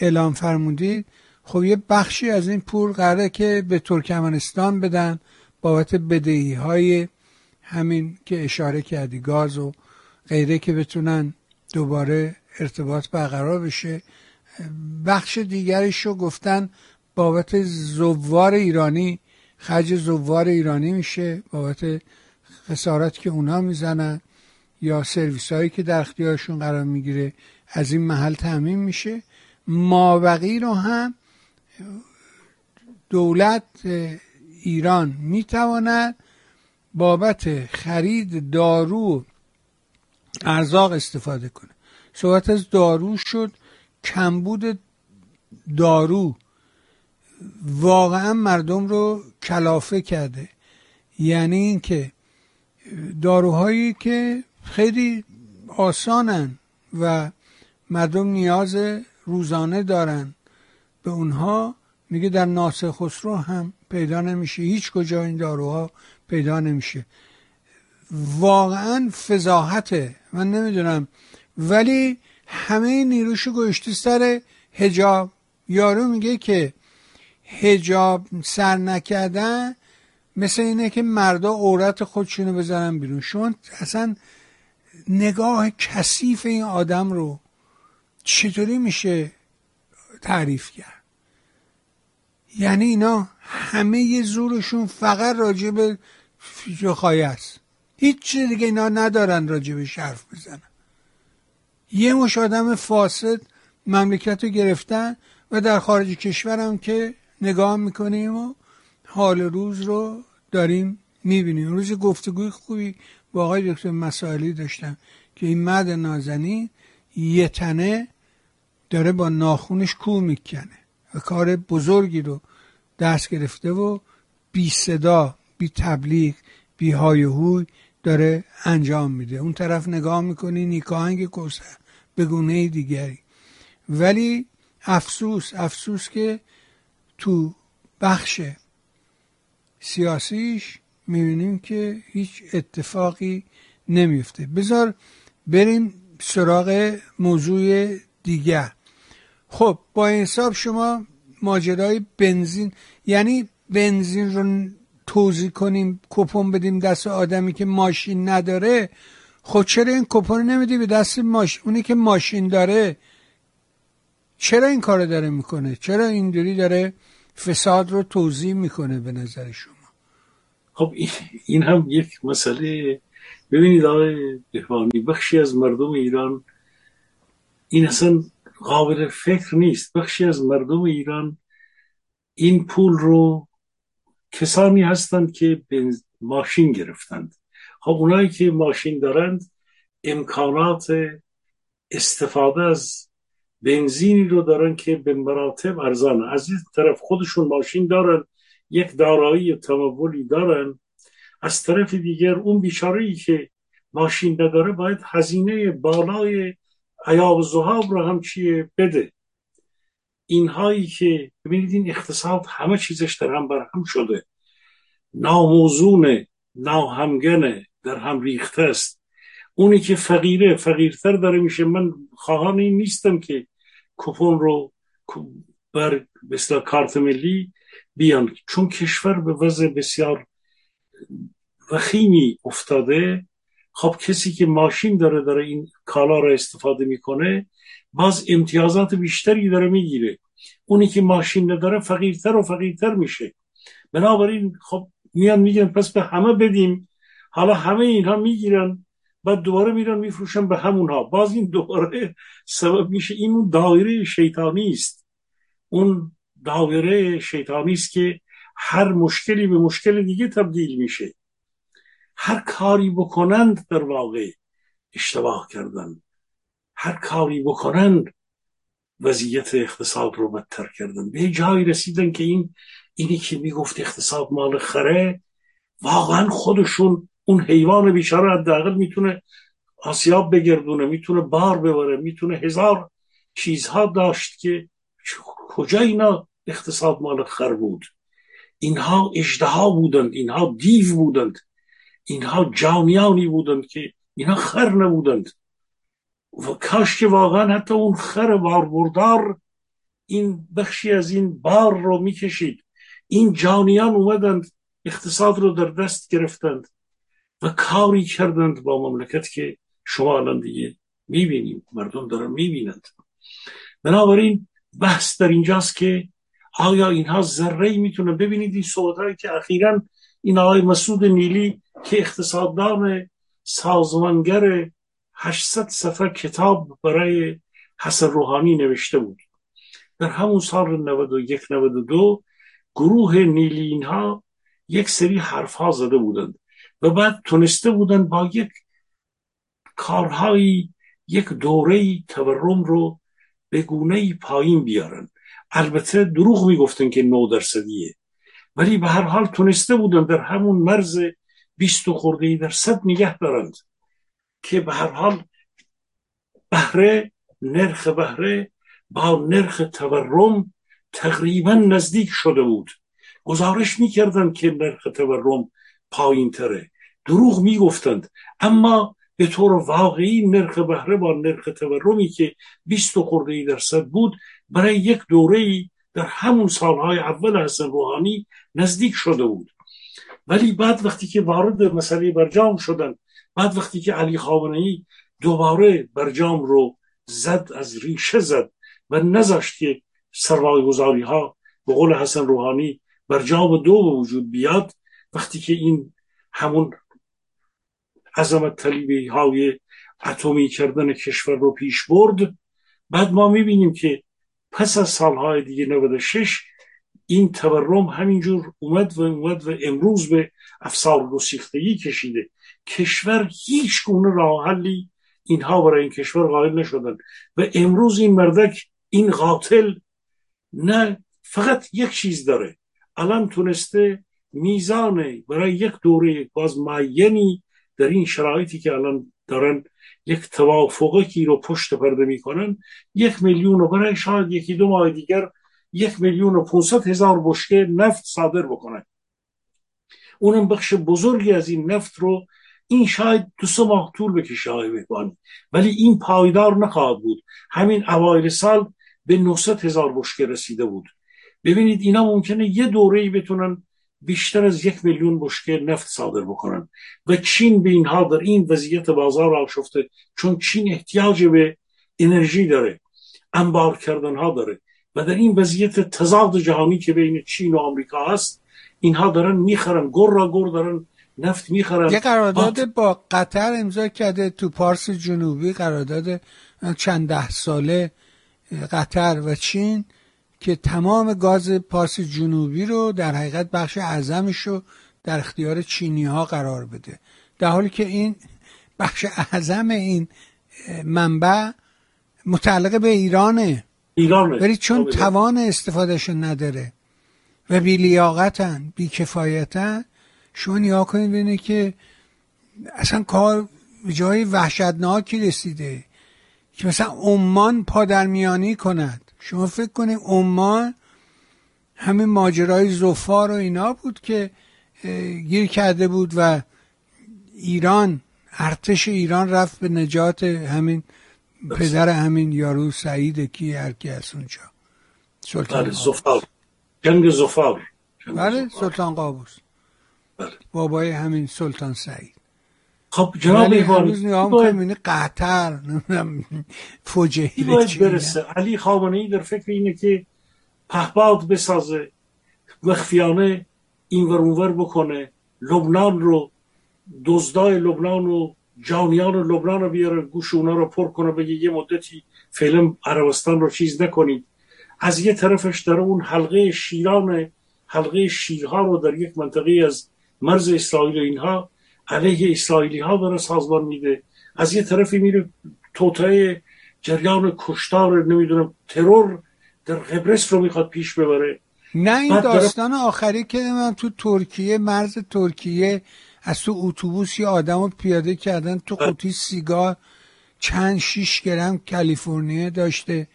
اعلام فرمودید خب یه بخشی از این پول قراره که به ترکمنستان بدن بابت بدهی های همین که اشاره کردی گاز و غیره که بتونن دوباره ارتباط برقرار بشه. بخش دیگرش رو گفتن بابت زوار ایرانی خرج زوار ایرانی میشه بابت خسارت که اونا می‌زنن یا سرویس هایی که در اختیارشون قرار می‌گیره از این محل تعمین میشه. مابقی رو هم دولت ایران می‌تواند بابت خرید دارو ارزاق استفاده کنه. صحبت از دارو شد. کمبود دارو. واقعا مردم رو کلافه کرده. یعنی اینکه داروهایی که خیلی آسانن و مردم نیاز روزانه دارن به اونها میگه در ناسه خسرو هم پیدا نمیشه. هیچ کجا این داروها پیدا نمیشه. واقعا فضاحته. من نمی‌دونم. ولی همه نیروشو گوشتی سر هجاب یارو میگه که هجاب سر نکردن مثل اینه که مردا عورت خودشونو بزنن بیرون. شما اصلا نگاه کثیف این آدم رو چطوری میشه تعریف کرد؟ یعنی اینا همه زورشون فقط راجع به است. هیچ چیز دیگه اینا ندارن راجع به حرف بزنن. یه مش آدم فاسد مملکت رو گرفتن و در خارج کشورم که نگاه می‌کنیم و حال روز رو داریم می‌بینیم. روز گفتگوی خوبی با آقای دکتر مسائلی داشتم که این مرد نازنین یه تنه داره با ناخونش کو می‌کنه و کار بزرگی رو دست گرفته و بی صدا بی تبلیغ بی های هوی داره انجام میده. اون طرف نگاه می‌کنی نیکاهنگ کوسر به گونه دیگری. ولی افسوس افسوس که تو بخش سیاسیش می‌بینیم که هیچ اتفاقی نمیفته بذار بریم سراغ موضوع دیگر. خب با حساب شما ماجرای بنزین یعنی بنزین رو توضیح کنیم کپون بدیم دست آدمی که ماشین نداره خب چرا این کپون نمیدی به دست ماشین اونی که ماشین داره چرا این کار داره می‌کنه؟ چرا اینجوری داره فساد رو توضیح می‌کنه به نظر شما؟ خب این هم یک مسئله. ببینید آقای دهوانی بخشی از مردم ایران این اصلا قابل فکر نیست. بخشی از مردم ایران این پول رو کسانی هستند که ماشین گرفتند. خب اونایی که ماشین دارند امکانات استفاده از بنزینی رو دارن که به مراتب ارزانه. از این طرف خودشون ماشین دارن یک دارایی تمولی دارن. از طرف دیگر اون بیچاره که ماشین نداره باید هزینه بالای عیاب زهاب رو هم چیه بده. اینهایی که ببینید این اقتصاد همه چیزش در هم بر هم شده. ناموزونه ناهمگنه در هم ریخته است. اونی که فقیره فقیرتر داره میشه. من خواهان این نیستم که کوپون رو بر مثل کارت ملی بیان. چون کشور به وضع بسیار وخیمی افتاده خب کسی که ماشین داره داره این کالا را استفاده می‌کنه باز امتیازات بیشتری داره می‌گیره. اونی که ماشین نداره فقیرتر و فقیرتر میشه. بنابراین خب میان میگن پس به همه بدیم. حالا همه اینها می‌گیرن بعد دوباره میرن میفروشن به همونها. باز این دوباره سبب میشه. این اون دایره شیطانی است. اون دایره شیطانی است که هر مشکلی به مشکل دیگه تبدیل میشه. هر کاری بکنند در واقع اشتباه کردن. هر کاری بکنند وضعیت اقتصاد رو بدتر کردن. به جایی رسیدن که این اینی که می‌گفت اقتصاد مال خره واقعا خودشون اون حیوان بیچاره حداقل می‌تونه آسیاب بگردونه می‌تونه بار ببره می‌تونه هزار چیزها داشت که کجا اینا اقتصاد مال خر بود. اینها اجدها بودند اینها دیو بودند اینها جانیانی بودند که اینها خر نبودند. و کاش که واقعا حتی اون خر باربردار این بخشی از این بار رو می‌کشید. این جانیان اومدند اقتصاد رو در دست گرفتند. و کاری کردند با مملکت که شما الان دیگه می‌بینیم. مردم دارن می‌بینند. بنابراین بحث در اینجاست که آیا اینها ذره می‌تونه ببینید این صحبت که اخیرا این آقای مسعود نیلی که اقتصاددان سازمانگر 800 صفحه کتاب برای حسن روحانی نوشته بود. در همون سال 91 92 گروه نیلین ها یک سری حرف ها زده بودند. و بعد تونسته بودند با یک کارهایی یک دوره تورم رو به گونه پایین بیارن. البته دروغ می‌گفتن که نو درصدیه. ولی به هر حال تونسته بودن در همون مرز بیست و خورده درصد نگه دارند که به هر حال بهره نرخ بهره با نرخ تورم تقریبا نزدیک شده بود. گزارش می‌کردند که نرخ تورم پایین تره دروغ می‌گفتند. اما به طور واقعی نرخ بهره با نرخ تورمی که 20 خورده درصد بود برای یک دوره در همون سالهای اول حسن روحانی نزدیک شده بود. ولی بعد وقتی که وارد مسئله برجام شدن بعد وقتی که علی خامنه‌ای دوباره برجام رو زد از ریشه زد و نذاشت که سرمایه گذاری ها به قول حسن روحانی برجام دو وجود بیاد وقتی که این همون عظمت طلیبی های اتمی کردن کشور رو پیش برد. بعد ما می‌بینیم که پس از سالهای دیگه 96 این تورم همینجور اومد و اومد و امروز به افسار گسیختگی کشیده. کشور هیچ گونه راه حلی اینها برای این کشور قائل نشدن. و امروز این مردک این قاتل نه فقط یک چیز داره. الان تونسته میزان برای یک دوره باز معینی در این شرایطی که الان دارن یک توافقی رو پشت پرده می‌کنن یک میلیون و برای شاید یکی دو ماه دیگر یک میلیون و پونصد هزار بشکه نفت صادر بکنن. اونم بخش بزرگی از این نفت رو این شاید دو سه ماه طول بکشه های بهبانی ولی این پایدار نخواهد بود. همین اوایل سال به 900 هزار بشکه رسیده بود. ببینید اینا ممکنه یه دوره بتونن بیشتر از یک میلیون بشکه نفت صادر بکنن. و چین به اینها در این وضعیت بازار آشفته چون چین احتیاج به انرژی داره انبار کردن ها داره. و در این وضعیت تضاد جهانی که بین چین و آمریکا هست اینها دارن می‌خرن گر را گر دارن نفت می‌خرن. یه قرارداد با قطر امضا کرده تو پارس جنوبی قرارداد چند ده ساله قطر و چین. که تمام گاز پارس جنوبی رو در حقیقت بخش اعظمش رو در اختیار چینی ها قرار بده. در حالی که این بخش اعظم این منبع متعلق به ایرانه. ایرانه. ولی چون توان استفادهش نداره و بی لیاقتن بی کفایتن شما نیا کنید بینه که اصلا کار جای وحشتناکی رسیده که مثلا عمان پادرمیانی کند. شما فکر کنید عمان همین ماجرای زفار و اینا بود که گیر کرده بود و ایران ارتش ایران رفت به نجات همین پدر همین یارو سعید کی هر کی از اونجا. سلطان بله زفار جنگ زفار بله سلطان قابوس. بله. بابای همین سلطان سعید. خب جناب هنوز نگاه باید... قطر فوجهی باید برسه. علی خامنه ای در فکر اینه که پهباد بسازه مخفیانه این ور بکنه لبنان رو دزدای لبنان و جانیان لبنان رو بیاره گوش اونا رو پر کنه بگه یه مدتی فعلا عربستان رو چیز نکنید. از یه طرفش داره اون حلقه شیران حلقه شیرها رو در یک منطقه از مرز اسرائیل و اینها علیه اسرائیلی ها داره سازمان میده. از یه طرفی میره توطعه جریان کشتار نمی‌دونم ترور در قبرس رو می‌خواد پیش ببره. نه این داستان آخری که من تو ترکیه مرز ترکیه از تو اتوبوس یه آدم رو پیاده کردن تو قوطی سیگار چند شیش گرم کالیفرنیا داشته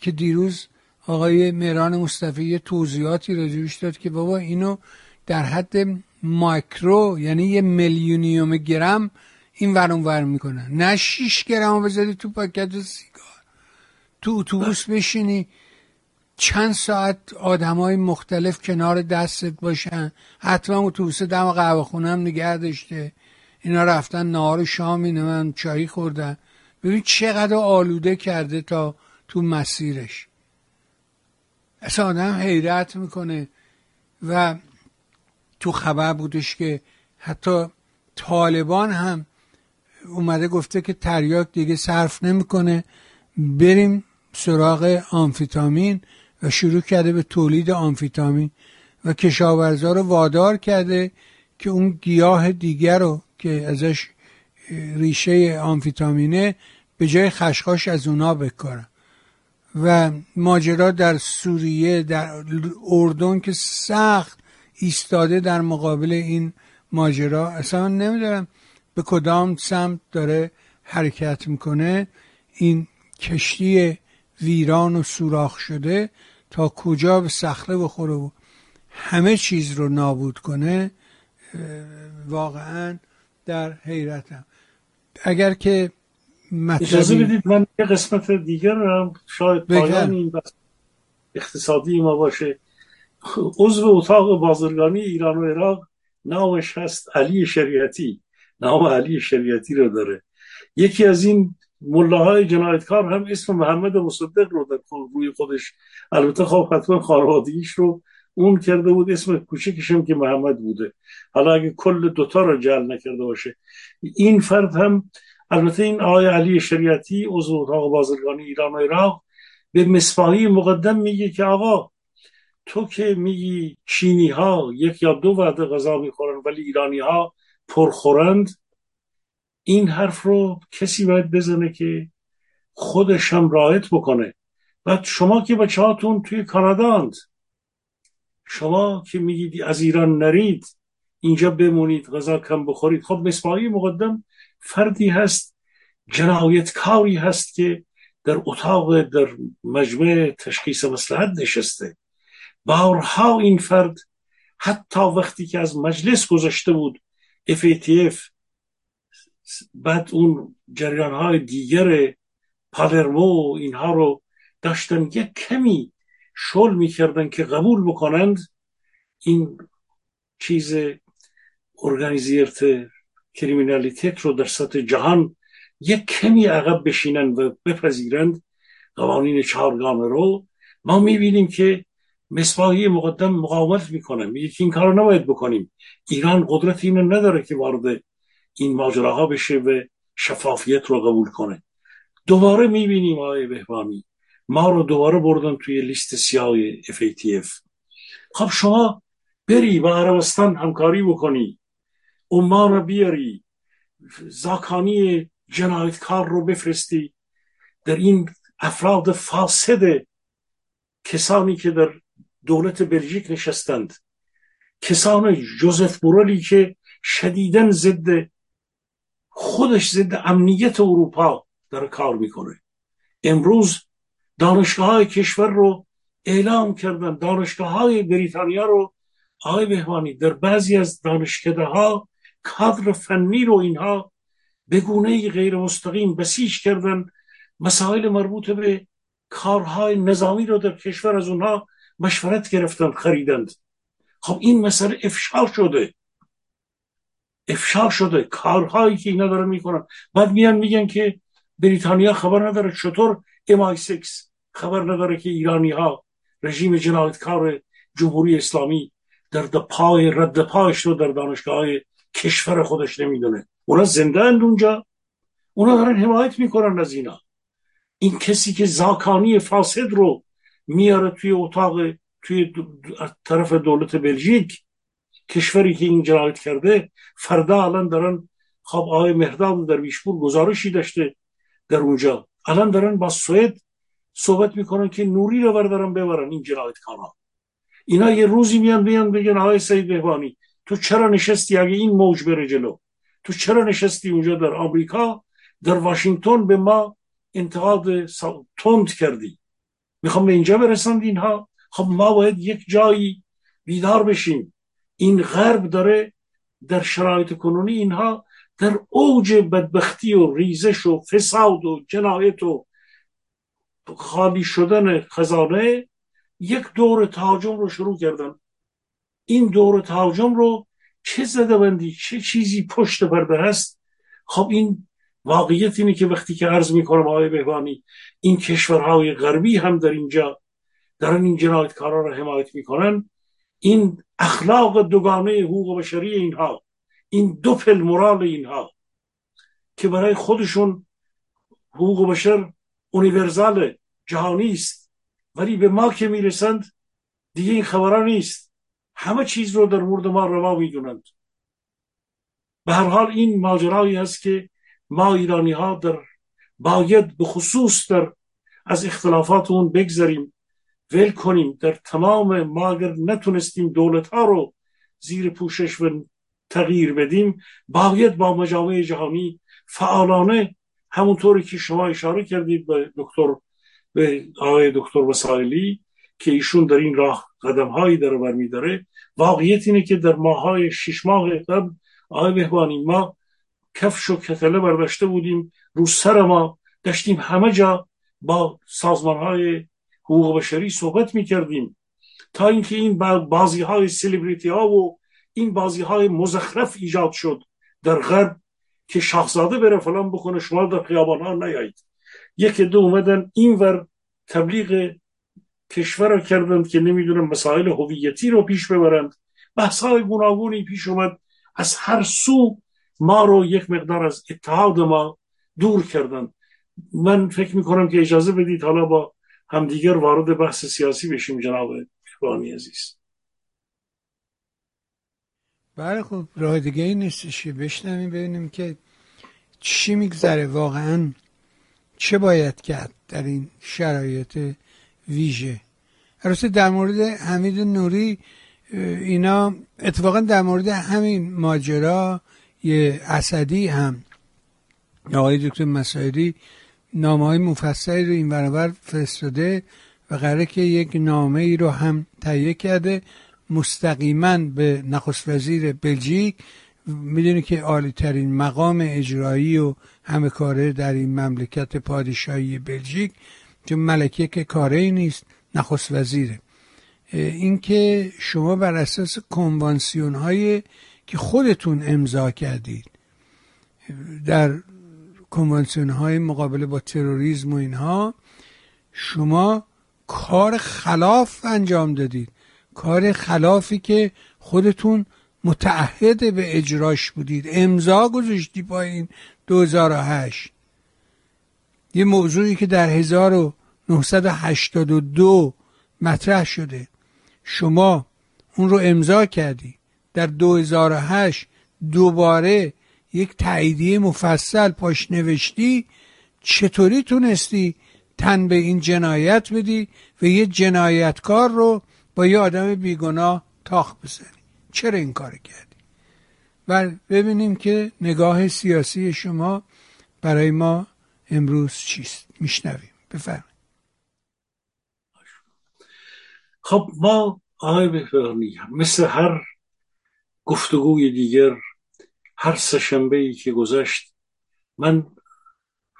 که دیروز آقای مهران مصطفی یه توضیحاتی راجبش داد که بابا اینو در حد مایکرو یعنی یه میلیونیوم گرم این ورون ور می‌کنن نه شیش گرم بذاری تو پاکت سیگار. تو اتوبوس بشینی چند ساعت آدم های مختلف کنار دستت باشن. حتما اتوبوس دم قهوه خونم نگه داشته. اینا رفتن نهار شام اینه من چایی خوردن. ببین چقدر آلوده کرده تا تو مسیرش. اصلا آدم حیرت می‌کنه. و تو خبر بودش که حتی طالبان هم اومده گفته که تریاک دیگه صرف نمی‌کنه. بریم سراغ آمفیتامین و شروع کرده به تولید آمفیتامین و کشاورزا رو وادار کرده که اون گیاه دیگر رو که ازش ریشه آمفیتامینه به جای خشخاش از اونا بکارن. و ماجرا در سوریه در اردن که سخت ایستاده در مقابل این ماجرا. اصلا من نمیدارم به کدام سمت داره حرکت می‌کنه. این کشتی ویران و سوراخ شده تا کجا به صخره بخوره و همه چیز رو نابود کنه واقعا در حیرتم. اگر که اجازه بدید من یه قسمت دیگر هم شاید پایان این اقتصادی ما باشه. عضو اتاق بازرگانی ایران و عراق نامش هست علی شریعتی. نام علی شریعتی رو داره. یکی از این ملاهای جنایتکار هم اسم محمد مصدق رو در روی خودش البته خب حتما خانوادگیش رو اون کرده بود. اسم کوچکشم که محمد بوده. حالا اگه کل دوتا رو جل نکرده باشه. این فرد هم البته این آقای علی شریعتی عضو اتاق بازرگانی ایران و عراق به مصباحی مقدم میگه که آقا تو که میگی چینی ها یک یا دو وعده غذا می‌خورن ولی ایرانی ها پرخورند این حرف رو کسی باید بزنه که خودش هم رایت بکنه. بعد شما که بچه هاتون توی کاناداند شما که میگید از ایران نرید اینجا بمونید غذا کم بخورید خب مصباحی مقدم فردی هست جنایتکاری هست که در اتاق در مجمع تشخیص مسلحت نشسته. بارها این فرد حتی وقتی که از مجلس گذاشته بود FATF بعد اون جریان های دیگر پالرمو اینها رو داشتن یک کمی شل می‌کردن که قبول بکنند این چیز ارگانیزیرت کریمینالیتت رو در سطح جهان یک کمی عقب بشینن و بپذیرند. قوانین چهارگانه رو ما می‌بینیم که مصباحی مقدم مقاومت می‌کنه. میگه که این کار نباید بکنیم. ایران قدرت اینو نداره که وارد این ماجراها بشه و شفافیت رو قبول کنه. دوباره می‌بینیم آقای بهبانی ما رو دوباره بردن توی لیست سیاه FATF خب شما بری با عربستان همکاری بکنی. عمان رو بیاری. زاکانی جنایتکار رو بفرستی. در این افراد فاسد کسانی که در دولت بلژیک نشستند. کسان جوزف بورلی که شدیدن ضد خودش ضد امنیت اروپا در کار می‌کنه. امروز دانشگاه های کشور رو اعلام کردن. دانشگاه های بریتانیا رو آقای بهوانی در بعضی از دانشکده ها کادر فنی رو اینها به گونه غیر مستقیم بسیج کردن. مسائل مربوط به کارهای نظامی رو در کشور از اونها مشورت گرفتند خریدند خب این مسئله افشار شده. افشا شده. کارهایی که اینا دارن می‌کنن. بعد میان میگن که بریتانیا خبر نداره. چطور ام 6 خبر نداره که ایرانی ها رژیم جنایتکار جمهوری اسلامی در پای رد پایش رو در دانشگاه کشور خودش نمی‌دونه. اونا زنده اند اونجا. اونا دارن حمایت می‌کنن از اینا. این کسی که زاکانی فاسد رو میاره توی اتاق توی طرف دولت بلژیک. کشوری که این جنایت کرده فردا الان دارن خب آقای مهداد در ویشپور گزارشی داشته در اونجا. الان دارن با سوئد صحبت می‌کنن که نوری رو بردارن ببرن این جنایتکارا. اینا یه روزی میان بیان بگن آقای سید بهبانی تو چرا نشستی اگه این موج بره جلو؟ تو چرا نشستی اونجا در آمریکا؟ در واشنگتن به ما انتقاد تند کردی. می‌خوام به اینجا برسند اینها. خب ما باید یک جایی بیدار بشیم. این غرب داره در شرایط کنونی اینها در اوج بدبختی و ریزش و فساد و جنایت و خالی شدن خزانه یک دور تهاجم رو شروع کردن. این دور تهاجم رو چه زده بندی؟ چه چیزی پشت پرده هست؟ خب این واقعیت اینه که وقتی که عرض می‌کنم آقای بهبانی این کشورهای غربی هم در اینجا دارن این جنایتکارا رو حمایت می‌کنن. این اخلاق دوگانه حقوق بشری اینها این دو پل مورال اینها که برای خودشون حقوق بشر اونیورزال جهانی است. ولی به ما که می‌رسند دیگه این خبرها نیست. همه چیز رو در مورد ما روا می‌دونند. به هر حال این ماجرایی است که ما ایرانی ها در باید به خصوص در از اختلافات اون بگذاریم ول کنیم. در تمام ما اگر نتونستیم دولت ها رو زیر پوشش و تغییر بدیم باید با مجامع جهانی فعالانه همونطوری که شما اشاره کردید به دکتر به آقای دکتر وسایلی که ایشون در این راه قدم هایی داره واقعیت اینه که در ماهای شش ماه قبل آقای بهبانی ما کفش و کتله برداشته بودیم رو سر ما. داشتیم همه جا با سازمان های حقوق بشری صحبت می کردیم تا اینکه این بازی های سلیبریتی ها و این بازی های مزخرف ایجاد شد در غرب که شاهزاده بره فلان بکنه شما در خیابان ها نیایید. یک دو اومدن ور تبلیغ کشور کردند که نمی‌دونم مسائل هویتی رو پیش ببرند. بحث های گوناگونی پیش اومد. از هر سو ما رو یک مقدار از اتحاد ما دور کردن. من فکر می‌کنم که اجازه بدید حالا با همدیگر وارد بحث سیاسی بشیم جناب اخوانی عزیز. بله خب راه دیگه ای نیستش که بشنویم ببینیم که چی میگذره. واقعا چه باید کرد در این شرایط ویژه؟ البته در مورد حمید نوری اینا اتفاقا در مورد همین ماجرا یه اسدی هم آقای دکتر مسایری نامه های مفصلی رو این برابر فرستاده و قراره که یک نامه ای رو هم تهیه کرده مستقیما به نخست وزیر بلژیک. می‌دونی که عالی ترین مقام اجرایی و همه کاره در این مملکت پادشاهی بلژیک که ملکه که کاره نیست نخست وزیره. اینکه شما بر اساس کنوانسیون های که خودتون امضا کردید. در کنوانسیون های مقابله با تروریسم و اینها شما کار خلاف انجام دادید. کار خلافی که خودتون متعهد به اجراش بودید. امضا گذاشتی با این 2008 یه موضوعی که در 1982 مطرح شده. شما اون رو امضا کردی در 2008 دوباره یک تاییدیه مفصل پاش نوشتی چطوری تونستی تن به این جنایت بدی و یه جنایتکار رو با یه آدم بیگناه تاخ بزنی؟ چرا این کار کردی؟ و ببینیم که نگاه سیاسی شما برای ما امروز چیست؟ میشنویم. بفرمایید. خب ما آقای بفرمی مثل هر گفتگوی دیگر هر سهشنبه ای که گذشت من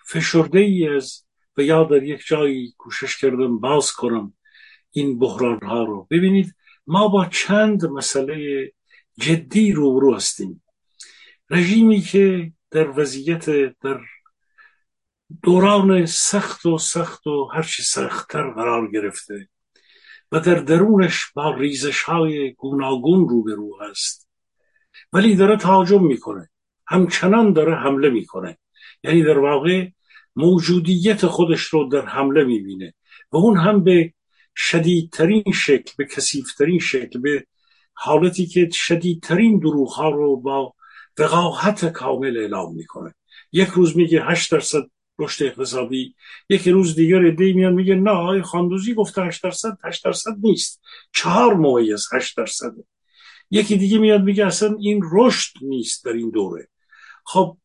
فشرده ای از و یا در یک جایی کوشش کردم باز کنم این بحران ها رو. ببینید ما با چند مسئله جدی روبرو هستیم. رژیمی که در وضعیت در دوران سخت و سخت و هرچی سختتر قرار گرفته و در درونش با ریزش های گوناگون روبرو هست. ولی داره تهاجم می‌کنه. همچنان داره حمله می‌کنه. یعنی در واقع موجودیت خودش رو در حمله می‌بینه. و اون هم به شدیدترین شکل به کسیفترین شکل به حالتی که شدیدترین دروغ ها رو با وقاحت کامل اعلام می‌کنه. یک روز میگه 8 درصد رشد اقتصادی یک روز دیگر ادهی میان میگه نه آقای خاندوزی گفته 8 درصد 8 درصد نیست. چهار ممیز 8 درصد یکی دیگه میاد میگه اصلا این رشد نیست در این دوره. خب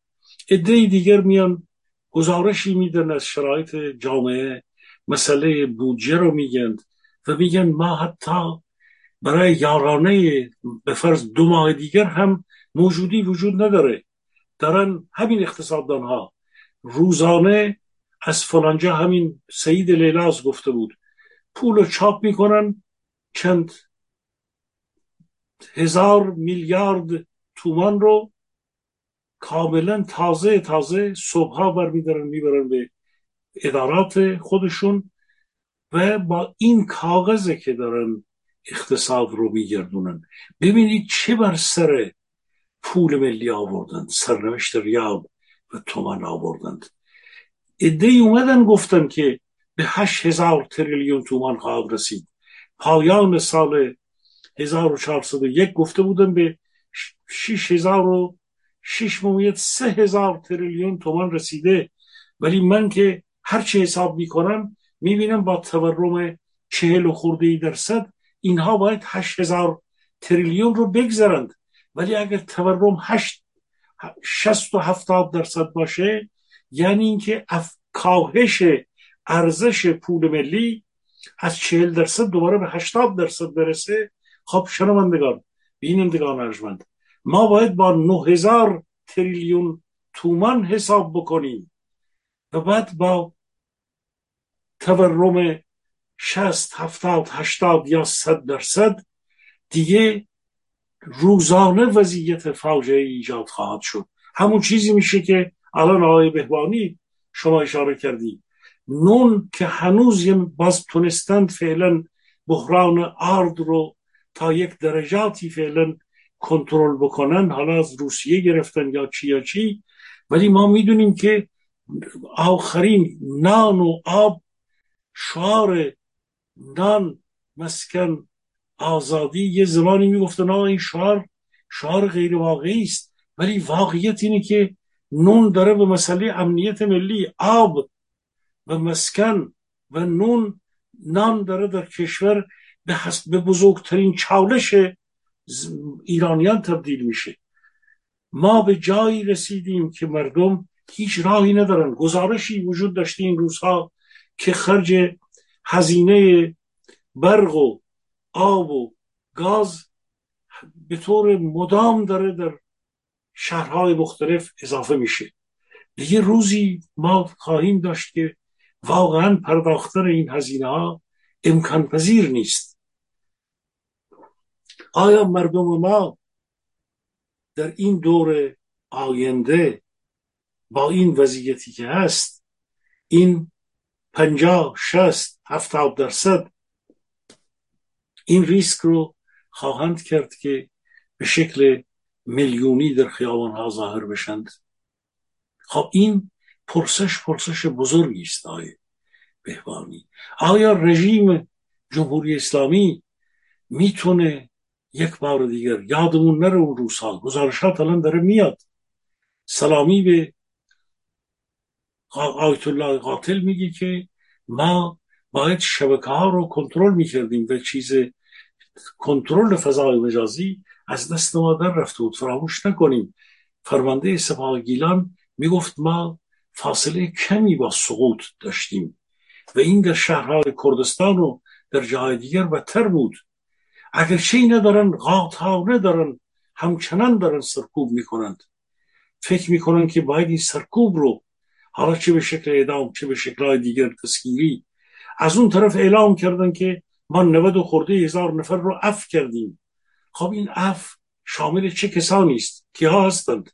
ادهی دیگر میان گزارشی میدن از شرایط جامعه مسئله بودجه رو میگن و میگن ما حتی برای یارانه به فرض دو ماه دیگر هم موجودی وجود نداره. دارن همین اقتصاددان ها روزانه از فلانجا همین سعید لیلاز گفته بود. پول رو چاپ می‌کنن چند هزار میلیارد تومان رو کاملا تازه تازه صبحها برمیدارن می‌برن به ادارات خودشون و با این کاغذه که دارن اقتصاد رو میگردونن. ببینید چه بر سر پول ملی آوردند سرنوشت ریال و تومن آوردند. ادهی اومدن گفتن که به هشت هزار تریلیون تومان خواهد رسید. پایان سال 1401 گفته بودن به شیش هزار و شیش مومیت سه هزار تریلیون تومان رسیده. ولی من که هرچی حساب می‌کنم می‌بینم با تورم چهل و خورده درصد اینها باید هشت هزار تریلیون رو بگذرند ولی اگر تورم هشت شست و هفتاد درصد باشه یعنی اینکه کاهش ارزش پول ملی از چهل درصد دوباره به هشتاد درصد برسه خب شنوندگان بینندگان ارجمند ما باید با نه هزار تریلیون تومان حساب بکنیم و بعد با تورم شست هفتاد هشتاد یا صد درصد دیگه روزانه وضعیت فاجعه ایجاد خواهد شد. همون چیزی میشه که الان آقای بهبانی شما اشاره کردی. نون که هنوز باز تونستند فعلا بحران آرد رو تا یک درجاتی فعلا کنترل بکنن حالا از روسیه گرفتن یا چی یا چی. ولی ما می‌دونیم که آخرین نان و آب شعار نان مسکن آزادی یه زمانی می‌گفتن این شعار شعار غیر واقعی است. ولی واقعیت اینه که نون داره به مسئله امنیت ملی آب و مسکن و نون نان داره در کشور به, به بزرگترین چالش ایرانیان تبدیل میشه. ما به جایی رسیدیم که مردم هیچ راهی ندارن. گزارشی وجود داشته این روزها که خرج هزینه برق و آب و گاز به طور مدام داره در شهرهای مختلف اضافه میشه. دیگه روزی ما خواهیم داشت که واقعا پرداختن این هزینه ها امکان پذیر نیست. آیا مردم ما در این دور آینده با این وضعیتی که هست این پنجاه شست هفتاد درصد این ریسک رو خواهند کرد که به شکل میلیونی در خیابان ها ظاهر بشند؟ خب این پرسش پرسش بزرگی است آقای بهبانی آیا رژیم جمهوری اسلامی می‌تونه یک بار دیگر یادمون نره اون روزها گزارشات الان داره میاد. سلامی به آیت الله قاتل میگه که ما باید شبکه ها رو کنترل می‌کردیم و چیز کنترل فضای مجازی از دست ما در رفته بود. فراموش نکنیم. فرمانده سپاه گیلان می‌گفت ما فاصله کمی با سقوط داشتیم و این در شهرهای کردستان و در جای دیگر بدتر بود. اگر چی ندارن ها ندارن همچنان دارن سرکوب می‌کنند. فکر می‌کنن که باید این سرکوب رو حالا چه به شکل اعدام چه به شکل دیگر تسکیری از اون طرف اعلام کردن که ما 90 خورده هزار نفر رو اف کردیم. خب این اف شامل چه کسانی است؟ که ها هستند؟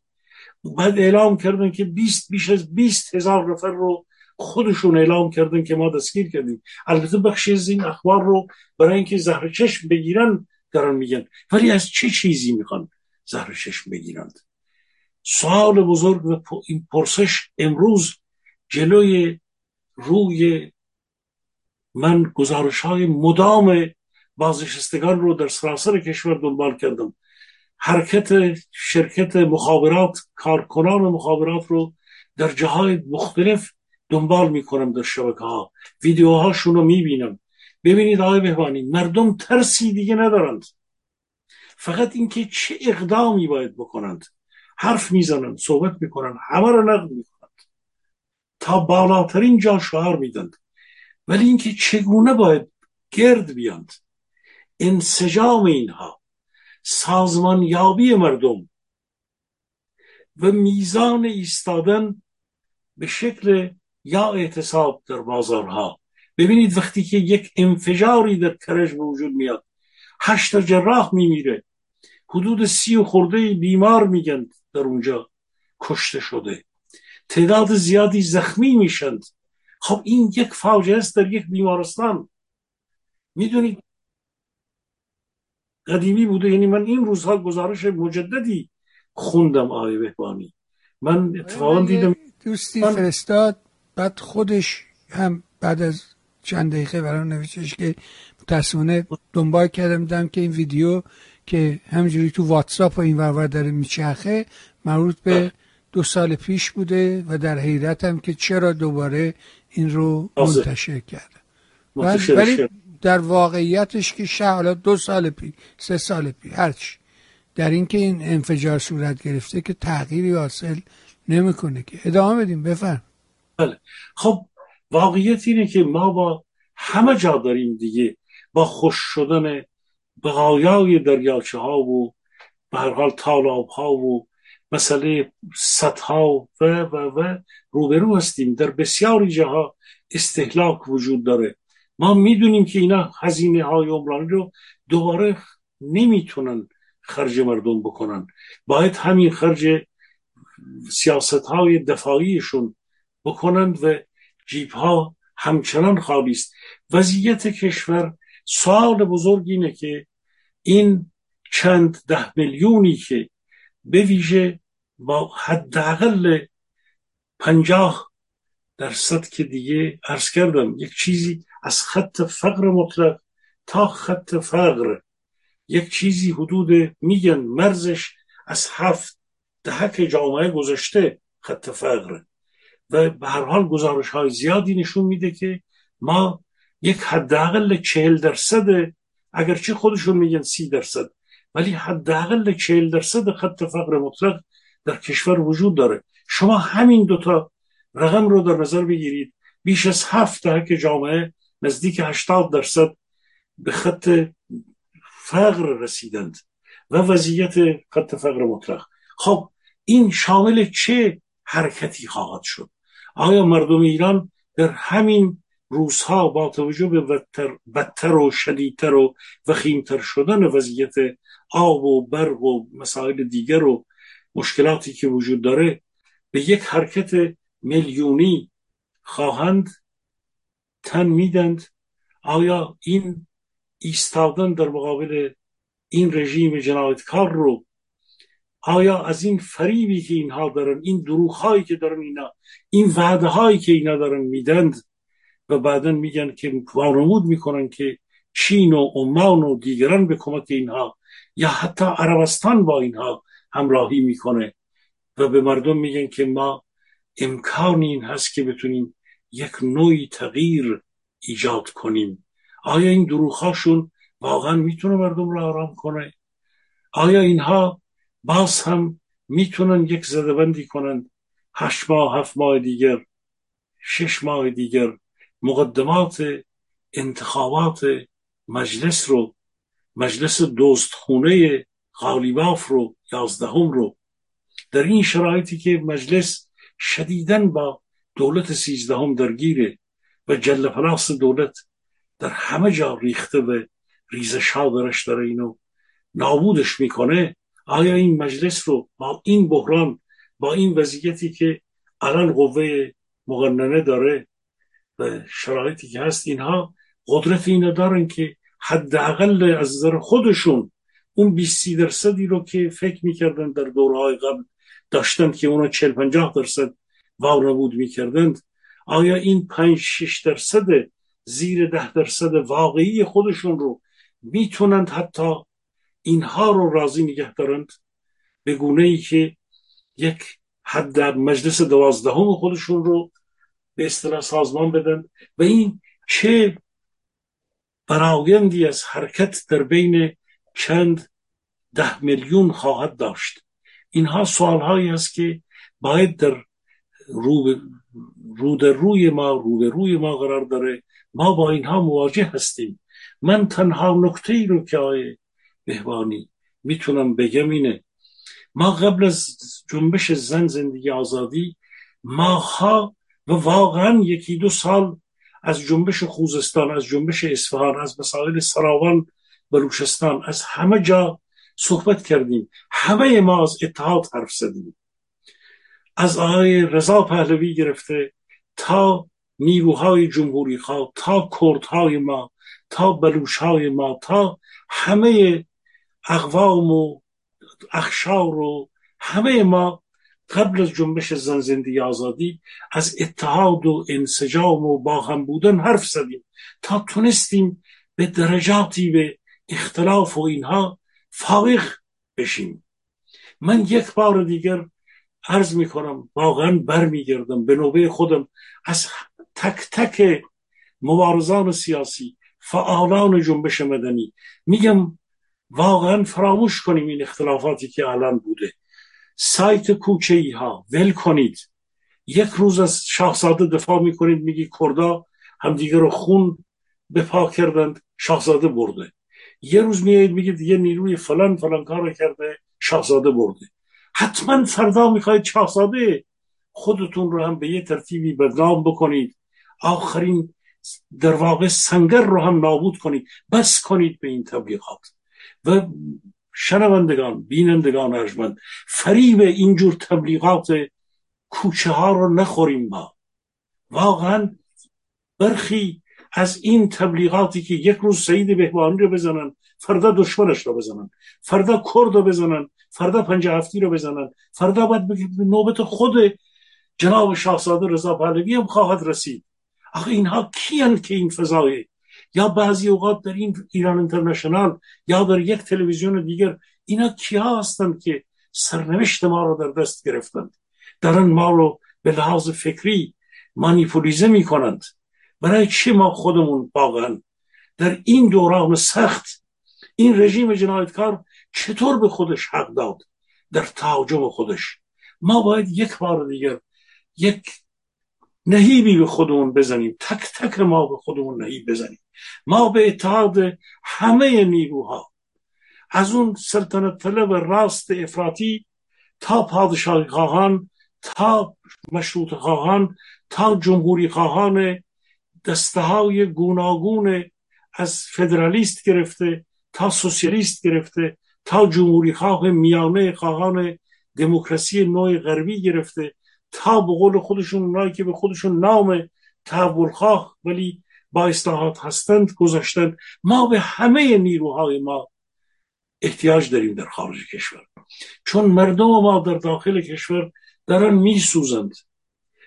بعد اعلام کردن که 20 بیش از 20 هزار نفر رو خودشون اعلام کردن که ما دستگیر کردیم. البته بخشی از این اخبار رو برای اینکه زهر چشم بگیرن دارن میگن. ولی از چه چیزی می‌خوان زهر چشم بگیرند؟ سوال بزرگ و این پرسش امروز جلوی روی من گزارش های مدام بازنشستگان رو در سراسر کشور دنبال کردم. حرکت شرکت مخابرات کارکنان مخابرات رو در جاهای مختلف دنبال می‌کنم در شبکه ها ویدیوهاشون رو می‌بینم. ببینید آقای بهبانی مردم ترسی دیگه ندارند. فقط اینکه چه اقدامی باید بکنند. حرف می‌زنند صحبت می‌کنند همه رو نقد می‌کنند. تا بالاترین جا شعار میدند. ولی اینکه چگونه باید گرد بیاند. انسجام اینها. سازمان یابی مردم. و میزان ایستادن به شکل یا اعتصاب در بازارها. ببینید وقتی که یک انفجاری در کرج به وجود میاد هشت جراح میمیره. حدود سی و خورده بیمار میگن در اونجا کشته شده. تعداد زیادی زخمی میشند. خب این یک فاجعه است در یک بیمارستان. می‌دونید؟ قدیمی بوده. یعنی من این روزها گزارش مجددی خوندم آقای بهبانی. من اتفاقا دیدم دوستی فرستاد. بعد خودش هم بعد از چند دقیقه برام نوشتش که متاسفانه دنبال کردم دیدم که این ویدیو که همینجوری تو واتساپ و این ورور داره میچرخه مربوط به بله. دو سال پیش بوده و در حیرت هم که چرا دوباره این رو منتشر کرده. ولی در واقعیتش که شه حالا دو سال پی سه سال پی هرچی در اینکه این انفجار صورت گرفته که تغییری حاصل نمی‌کنه که. ادامه بدیم بفرم بله. خب واقعیت اینه که ما با همه جا داریم دیگه با خوش شدن بقایای دریاچه ها و به هر حال تالاب ها و مسئله سطح ها و و و روبرو هستیم. در بسیاری جاها استهلاک وجود داره. ما می‌دونیم که اینا هزینه های عمرانی رو دوباره نمی‌تونن خرج مردم بکنن. باید همین خرج سیاست های دفاعیشون بکنند و جیب ها همچنان خالی است. وضعیت کشور سوال بزرگ اینه که این چند ده میلیونی که به ویژه با حداقل پنجاه درصد که دیگه عرض کردم یک چیزی از خط فقر مطلق تا خط فقر. یک چیزی حدود میگن مرزش از هفت دهک جامعه گذاشته خط فقر. و به هر حال گزارش های زیادی نشون میده که ما یک حداقل چهل درصد اگرچه خودشون میگن سی درصد ولی حداقل چهل درصد خط فقر مطلق در کشور وجود داره. شما همین دوتا رقم رو در نظر بگیرید. بیش از هفت دهک جامعه نزدیک هشتاد درصد به خط فقر رسیدند و وضعیت خط فقر مطلق. خب این شامل چه حرکتی خواهد شد؟ آیا مردم ایران در همین روزها با توجه به بدتر, و شدیدتر و وخیمتر شدن وضعیت آب و برق و مسائل دیگر و مشکلاتی که وجود داره به یک حرکت میلیونی خواهند تن میدند؟ آیا این ایستادن در مقابل این رژیم جنایتکار رو آیا از این فریبی که اینها دارن این دروغ هایی که دارن اینا این وعده هایی که اینا دارن میدند و بعدا میگن که وانمود می‌کنن که چین و عمان و دیگران به کمک اینها یا حتی عربستان با اینها همراهی می‌کنه و به مردم میگن که ما امکان این هست که بتونیم یک نوعی تغییر ایجاد کنیم. آیا این دروغهاشون واقعا می‌تونه مردم رو آرام کنه؟ آیا اینها باز هم می‌تونن یک زدبندی کنند هشت ماه هفت ماه دیگر شش ماه دیگر مقدمات انتخابات مجلس رو مجلس دوستخونه غالیباف رو یازدهم رو. در این شرایطی که مجلس شدیدن با دولت سیزدهم درگیره و جل پلاس دولت در همه جا ریخته و ریزش ها درش داره اینو نابودش می‌کنه آیا این مجلس رو با این بحران با این وضعیتی که الان قوه مقننه داره و شرایطی که هست اینها قدرت اینو دارن که حداقل از نظر خودشون اون 20 درصدی رو که فکر می‌کردن در دورهای قبل داشتن که اونا 40 50 درصد وانمود می‌کردند آیا این 5 6 درصد زیر ده درصد واقعی خودشون رو می‌تونند حتی اینها رو راضی نگه دارند به گونه ای که یک حد در مجلس دوازدهم خودشون رو به اصطلاح سازمان بدن و این چه برایندی از حرکت در بین چند ده میلیون خواهد داشت. اینها سوال هایی است که باید در رو, رو در روی ما رو به روی ما قرار داره. ما با اینها مواجه هستیم. من تنها نکته ای رو که آقای بهبانی می‌تونم بگم اینه. ما قبل از جنبش زن زندگی آزادی ماها و واقعا یکی دو سال از جنبش خوزستان از جنبش اصفهان از مسائل سراوان بلوچستان از همه جا صحبت کردیم. همه ما از اتحاد حرف زدیم. از آقای رضا پهلوی گرفته تا نیروهای جمهوری خواه تا کردهای ما تا بلوشهای ما تا همه اقوام و اخشار و همه ما قبل از جنبش زن زندگی آزادی از اتحاد و انسجام و با هم بودن حرف زدیم تا تونستیم به درجاتی به اختلاف و اینها فارغ بشیم. من یک بار دیگر عرض می کنم واقعا برمیگردم به نوبه خودم. از تک تک مبارزان سیاسی فعالان جنبش مدنی میگم واقعا فراموش کنیم این اختلافاتی که الان بوده. سایت کوچه ای ها ول کنید. یک روز از شاهزاده دفاع می‌کنید میگی کردا همدیگه رو خون به پا کردند شاهزاده برده. یه روز میایید میگید یه نیروی فلان فلان کار کرده شاهزاده برده. حتما فردا می‌خواید شاهزاده خودتون رو هم به یه ترتیبی بدنام بکنید. آخرین در واقع سنگر رو هم نابود کنید. بس کنید به این تبلیغات. و شنوندگان بینندگان ارجمند فریب اینجور تبلیغات کوچه ها رو نخوریم ما. واقعا برخی از این تبلیغاتی که یک روز سعید بهبانی رو بزنن فردا دشمنش رو بزنن فردا کرد رو بزنن فردا پنج هفتی رو بزنن فردا باید نوبت خود جناب شاهزاده رضا پهلوی هم خواهد رسید. آخه اینها کیان که این فضای یا بعضی اوقات در این ایران اینترنشنال یا در یک تلویزیون دیگر اینا کیا هستند که سرنوشت ما رو در دست گرفتند؟ دارن ما رو به لحاظ فکری مانیپولیزه می کنند برای چی ما خودمون واقعا در این دوران سخت. این رژیم جنایتکار چطور به خودش حق داد؟ در تهاجم خودش. ما باید یک بار دیگر یک نهیبی به خودمون بزنیم. تک تک ما به خودمون نهیب بزنیم. ما به اتحاد همه نیروها از اون سلطنت طلب راست افراطی تا پادشاهی خواهان تا مشروط خواهان تا جمهوری خواهان دسته های گوناگون از فدرالیست گرفته تا سوسیالیست گرفته تا جمهوری خواه میانه خواهان دموکراسی نوع غربی گرفته تا به قول خودشون اونایی که به خودشون نام تحول خواه ولی با اصلاحات هستند گذاشتن ما به همه نیروهای ما احتیاج داریم در خارج کشور. چون مردم ما در داخل کشور دارن میسوزند.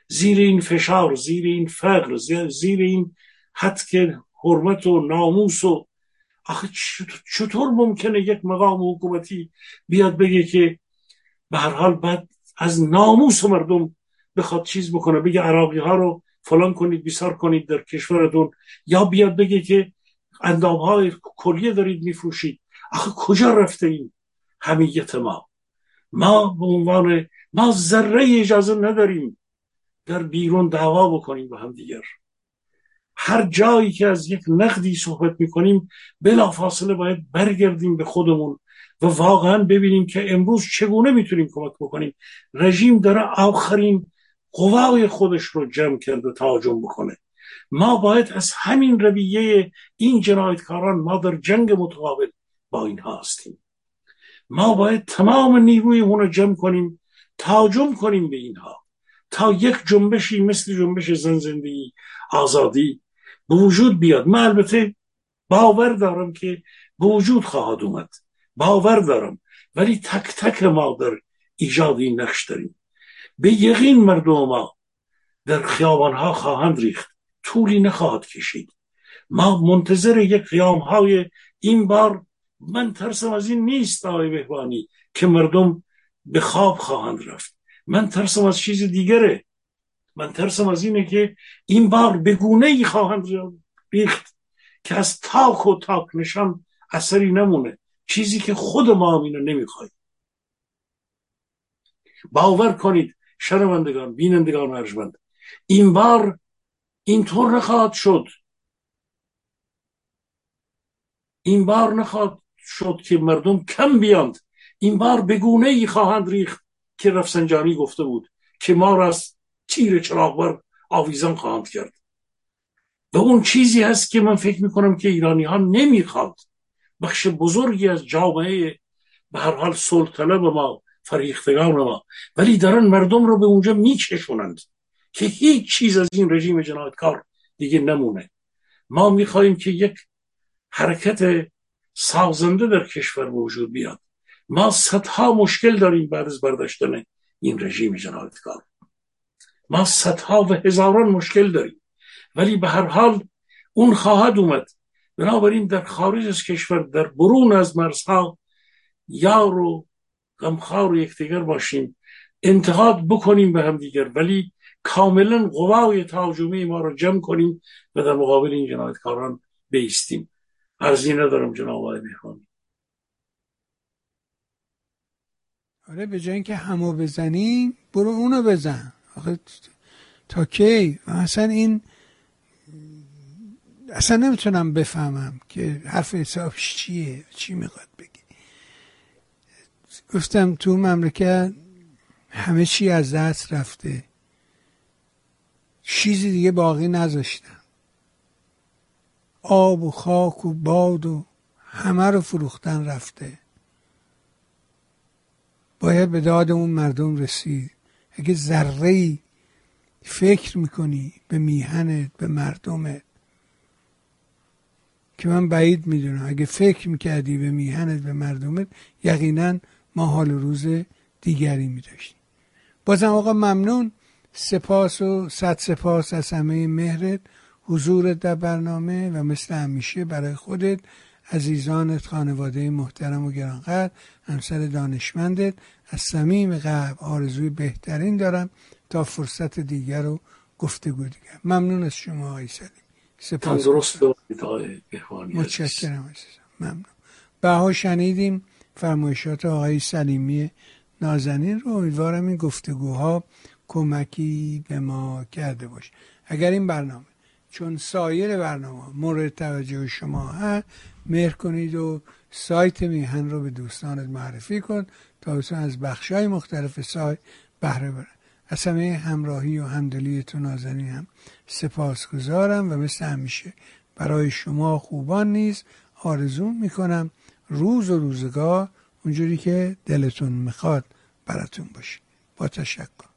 زیر این فشار زیر این فقر زیر این حد که حرمت و ناموس و آخه چطور ممکنه یک مقام حکومتی بیاد بگه که به هر حال بعد از ناموس مردم بخواد چیز بکنه بگه عراقی ها رو فلان کنید بیسار کنید در کشورتون. یا بیاد بگه که اندام های کلیه دارید میفروشید. آخه کجا رفته این همیت ما ما به عنوان ما ذره اجازه نداریم در بیرون دعوا بکنیم با هم دیگر. هر جایی که از یک نقدی صحبت می‌کنیم بلا فاصله باید برگردیم به خودمون و واقعا ببینیم که امروز چگونه می‌تونیم کمک بکنیم. رژیم داره آخرین قوای خودش رو جمع کرده تهاجم بکنه. ما باید از همین رویه این جنایتکاران ما در جنگ متقابل با اینها هستیم. ما باید تمام نیروی رو جمع کنیم تاجم کنیم به اینها. تا یک جنبشی مثل جنبش زن زندگی آزادی به وجود بیاد. من البته باور دارم که به وجود خواهد اومد. باور دارم. ولی تک تک ما در ایجاد این نقش داریم. به یقین مردم ما در ها خواهند ریخت. طولی نخواهد کشید. ما منتظر یک قیام های این بار من ترسم از این نیست آقای بهبانی که مردم به خواب خواهند رفت. من ترسم از چیز دیگره. من ترسم از اینه که این بار به گونه ای خواهند ریخت که از تاک و تاک نشان اثری نمونه. چیزی که خود ما اینو نمی‌خواهیم. باور کنید شنوندگان بینندگان ارجمند. این بار اینطور نخواهد شد. این بار نخواهد شد که مردم کم بیاند. این بار به گونه ای خواهند ریخت که رفسنجانی گفته بود که ما را از تیر چراغبر آویزان خواهند کرد. و اون چیزی هست که من فکر می‌کنم که ایرانی ها نمی‌خواد. بخش بزرگی از جامعه به هر حال صلح طلب ما فریختگان ما ولی دارن مردم رو به اونجا میکشونند که هیچ چیز از این رژیم جنایتکار دیگه نمونه. ما می‌خواهیم که یک حرکت سازنده در کشور وجود بیاد. ما صدها مشکل داریم بعد از برداشتن این رژیم جنایتکار. ما صدها و هزاران مشکل داریم. ولی به هر حال اون خواهد اومد. بنابراین در خارج از کشور در برون از مرزها یار و غمخوار یکدیگر باشیم. انتقاد بکنیم به هم دیگر ولی کاملا قوای تهاجمی ما رو جمع کنیم و در مقابل این جنایتکاران بیستیم. ارزی ندارم جناب آقای مهرانی آره به جای اینکه همو بزنیم برو اونو بزن. آخه تا کی؟ اصلا این اصلا نمی‌تونم بفهمم که حرف حسابش چیه چی می‌خواد بگی گفتم تو مملکت همه چی از دست رفته. چیزی دیگه باقی نذاشتن آب و خاک و باد و همه رو فروختن رفته. باید به داد اون مردم رسید. اگه ذره فکر می‌کنی به میهنت به مردمت که من بعید می‌دونم. اگه فکر می‌کردی به میهنت به مردمت یقینا ما حال روز دیگری میداشتیم بازم آقا ممنون. سپاس و صد سپاس از همه مهرت حضورت در برنامه و مثل همیشه برای خودت عزیزانت خانواده محترم و گرانقدر همسر دانشمندت. از صمیم قلب آرزوی بهترین دارم تا فرصت دیگر رو گفتگو دیگر. ممنون از شما آقای سلیم سپاس. متشکرم عزیزم. ممنون. بها شنیدیم. فرمایشات آقای سلیمی نازنین رو امیدوارم این گفتگوها کمکی به ما کرده باشه. اگر این برنامه چون سایر برنامه مورد توجه شما هست مهر کنید و سایت میهن رو به دوستانت معرفی کن تا از بخش های مختلف سایت بهره برن. از همه همراهی و همدلی تو نازنین هم سپاس گذارم و مثل همیشه برای شما خوبان نیز آرزو می‌کنم روز و روزگار اونجوری که دلتون می‌خواد براتون باشه. با تشکر.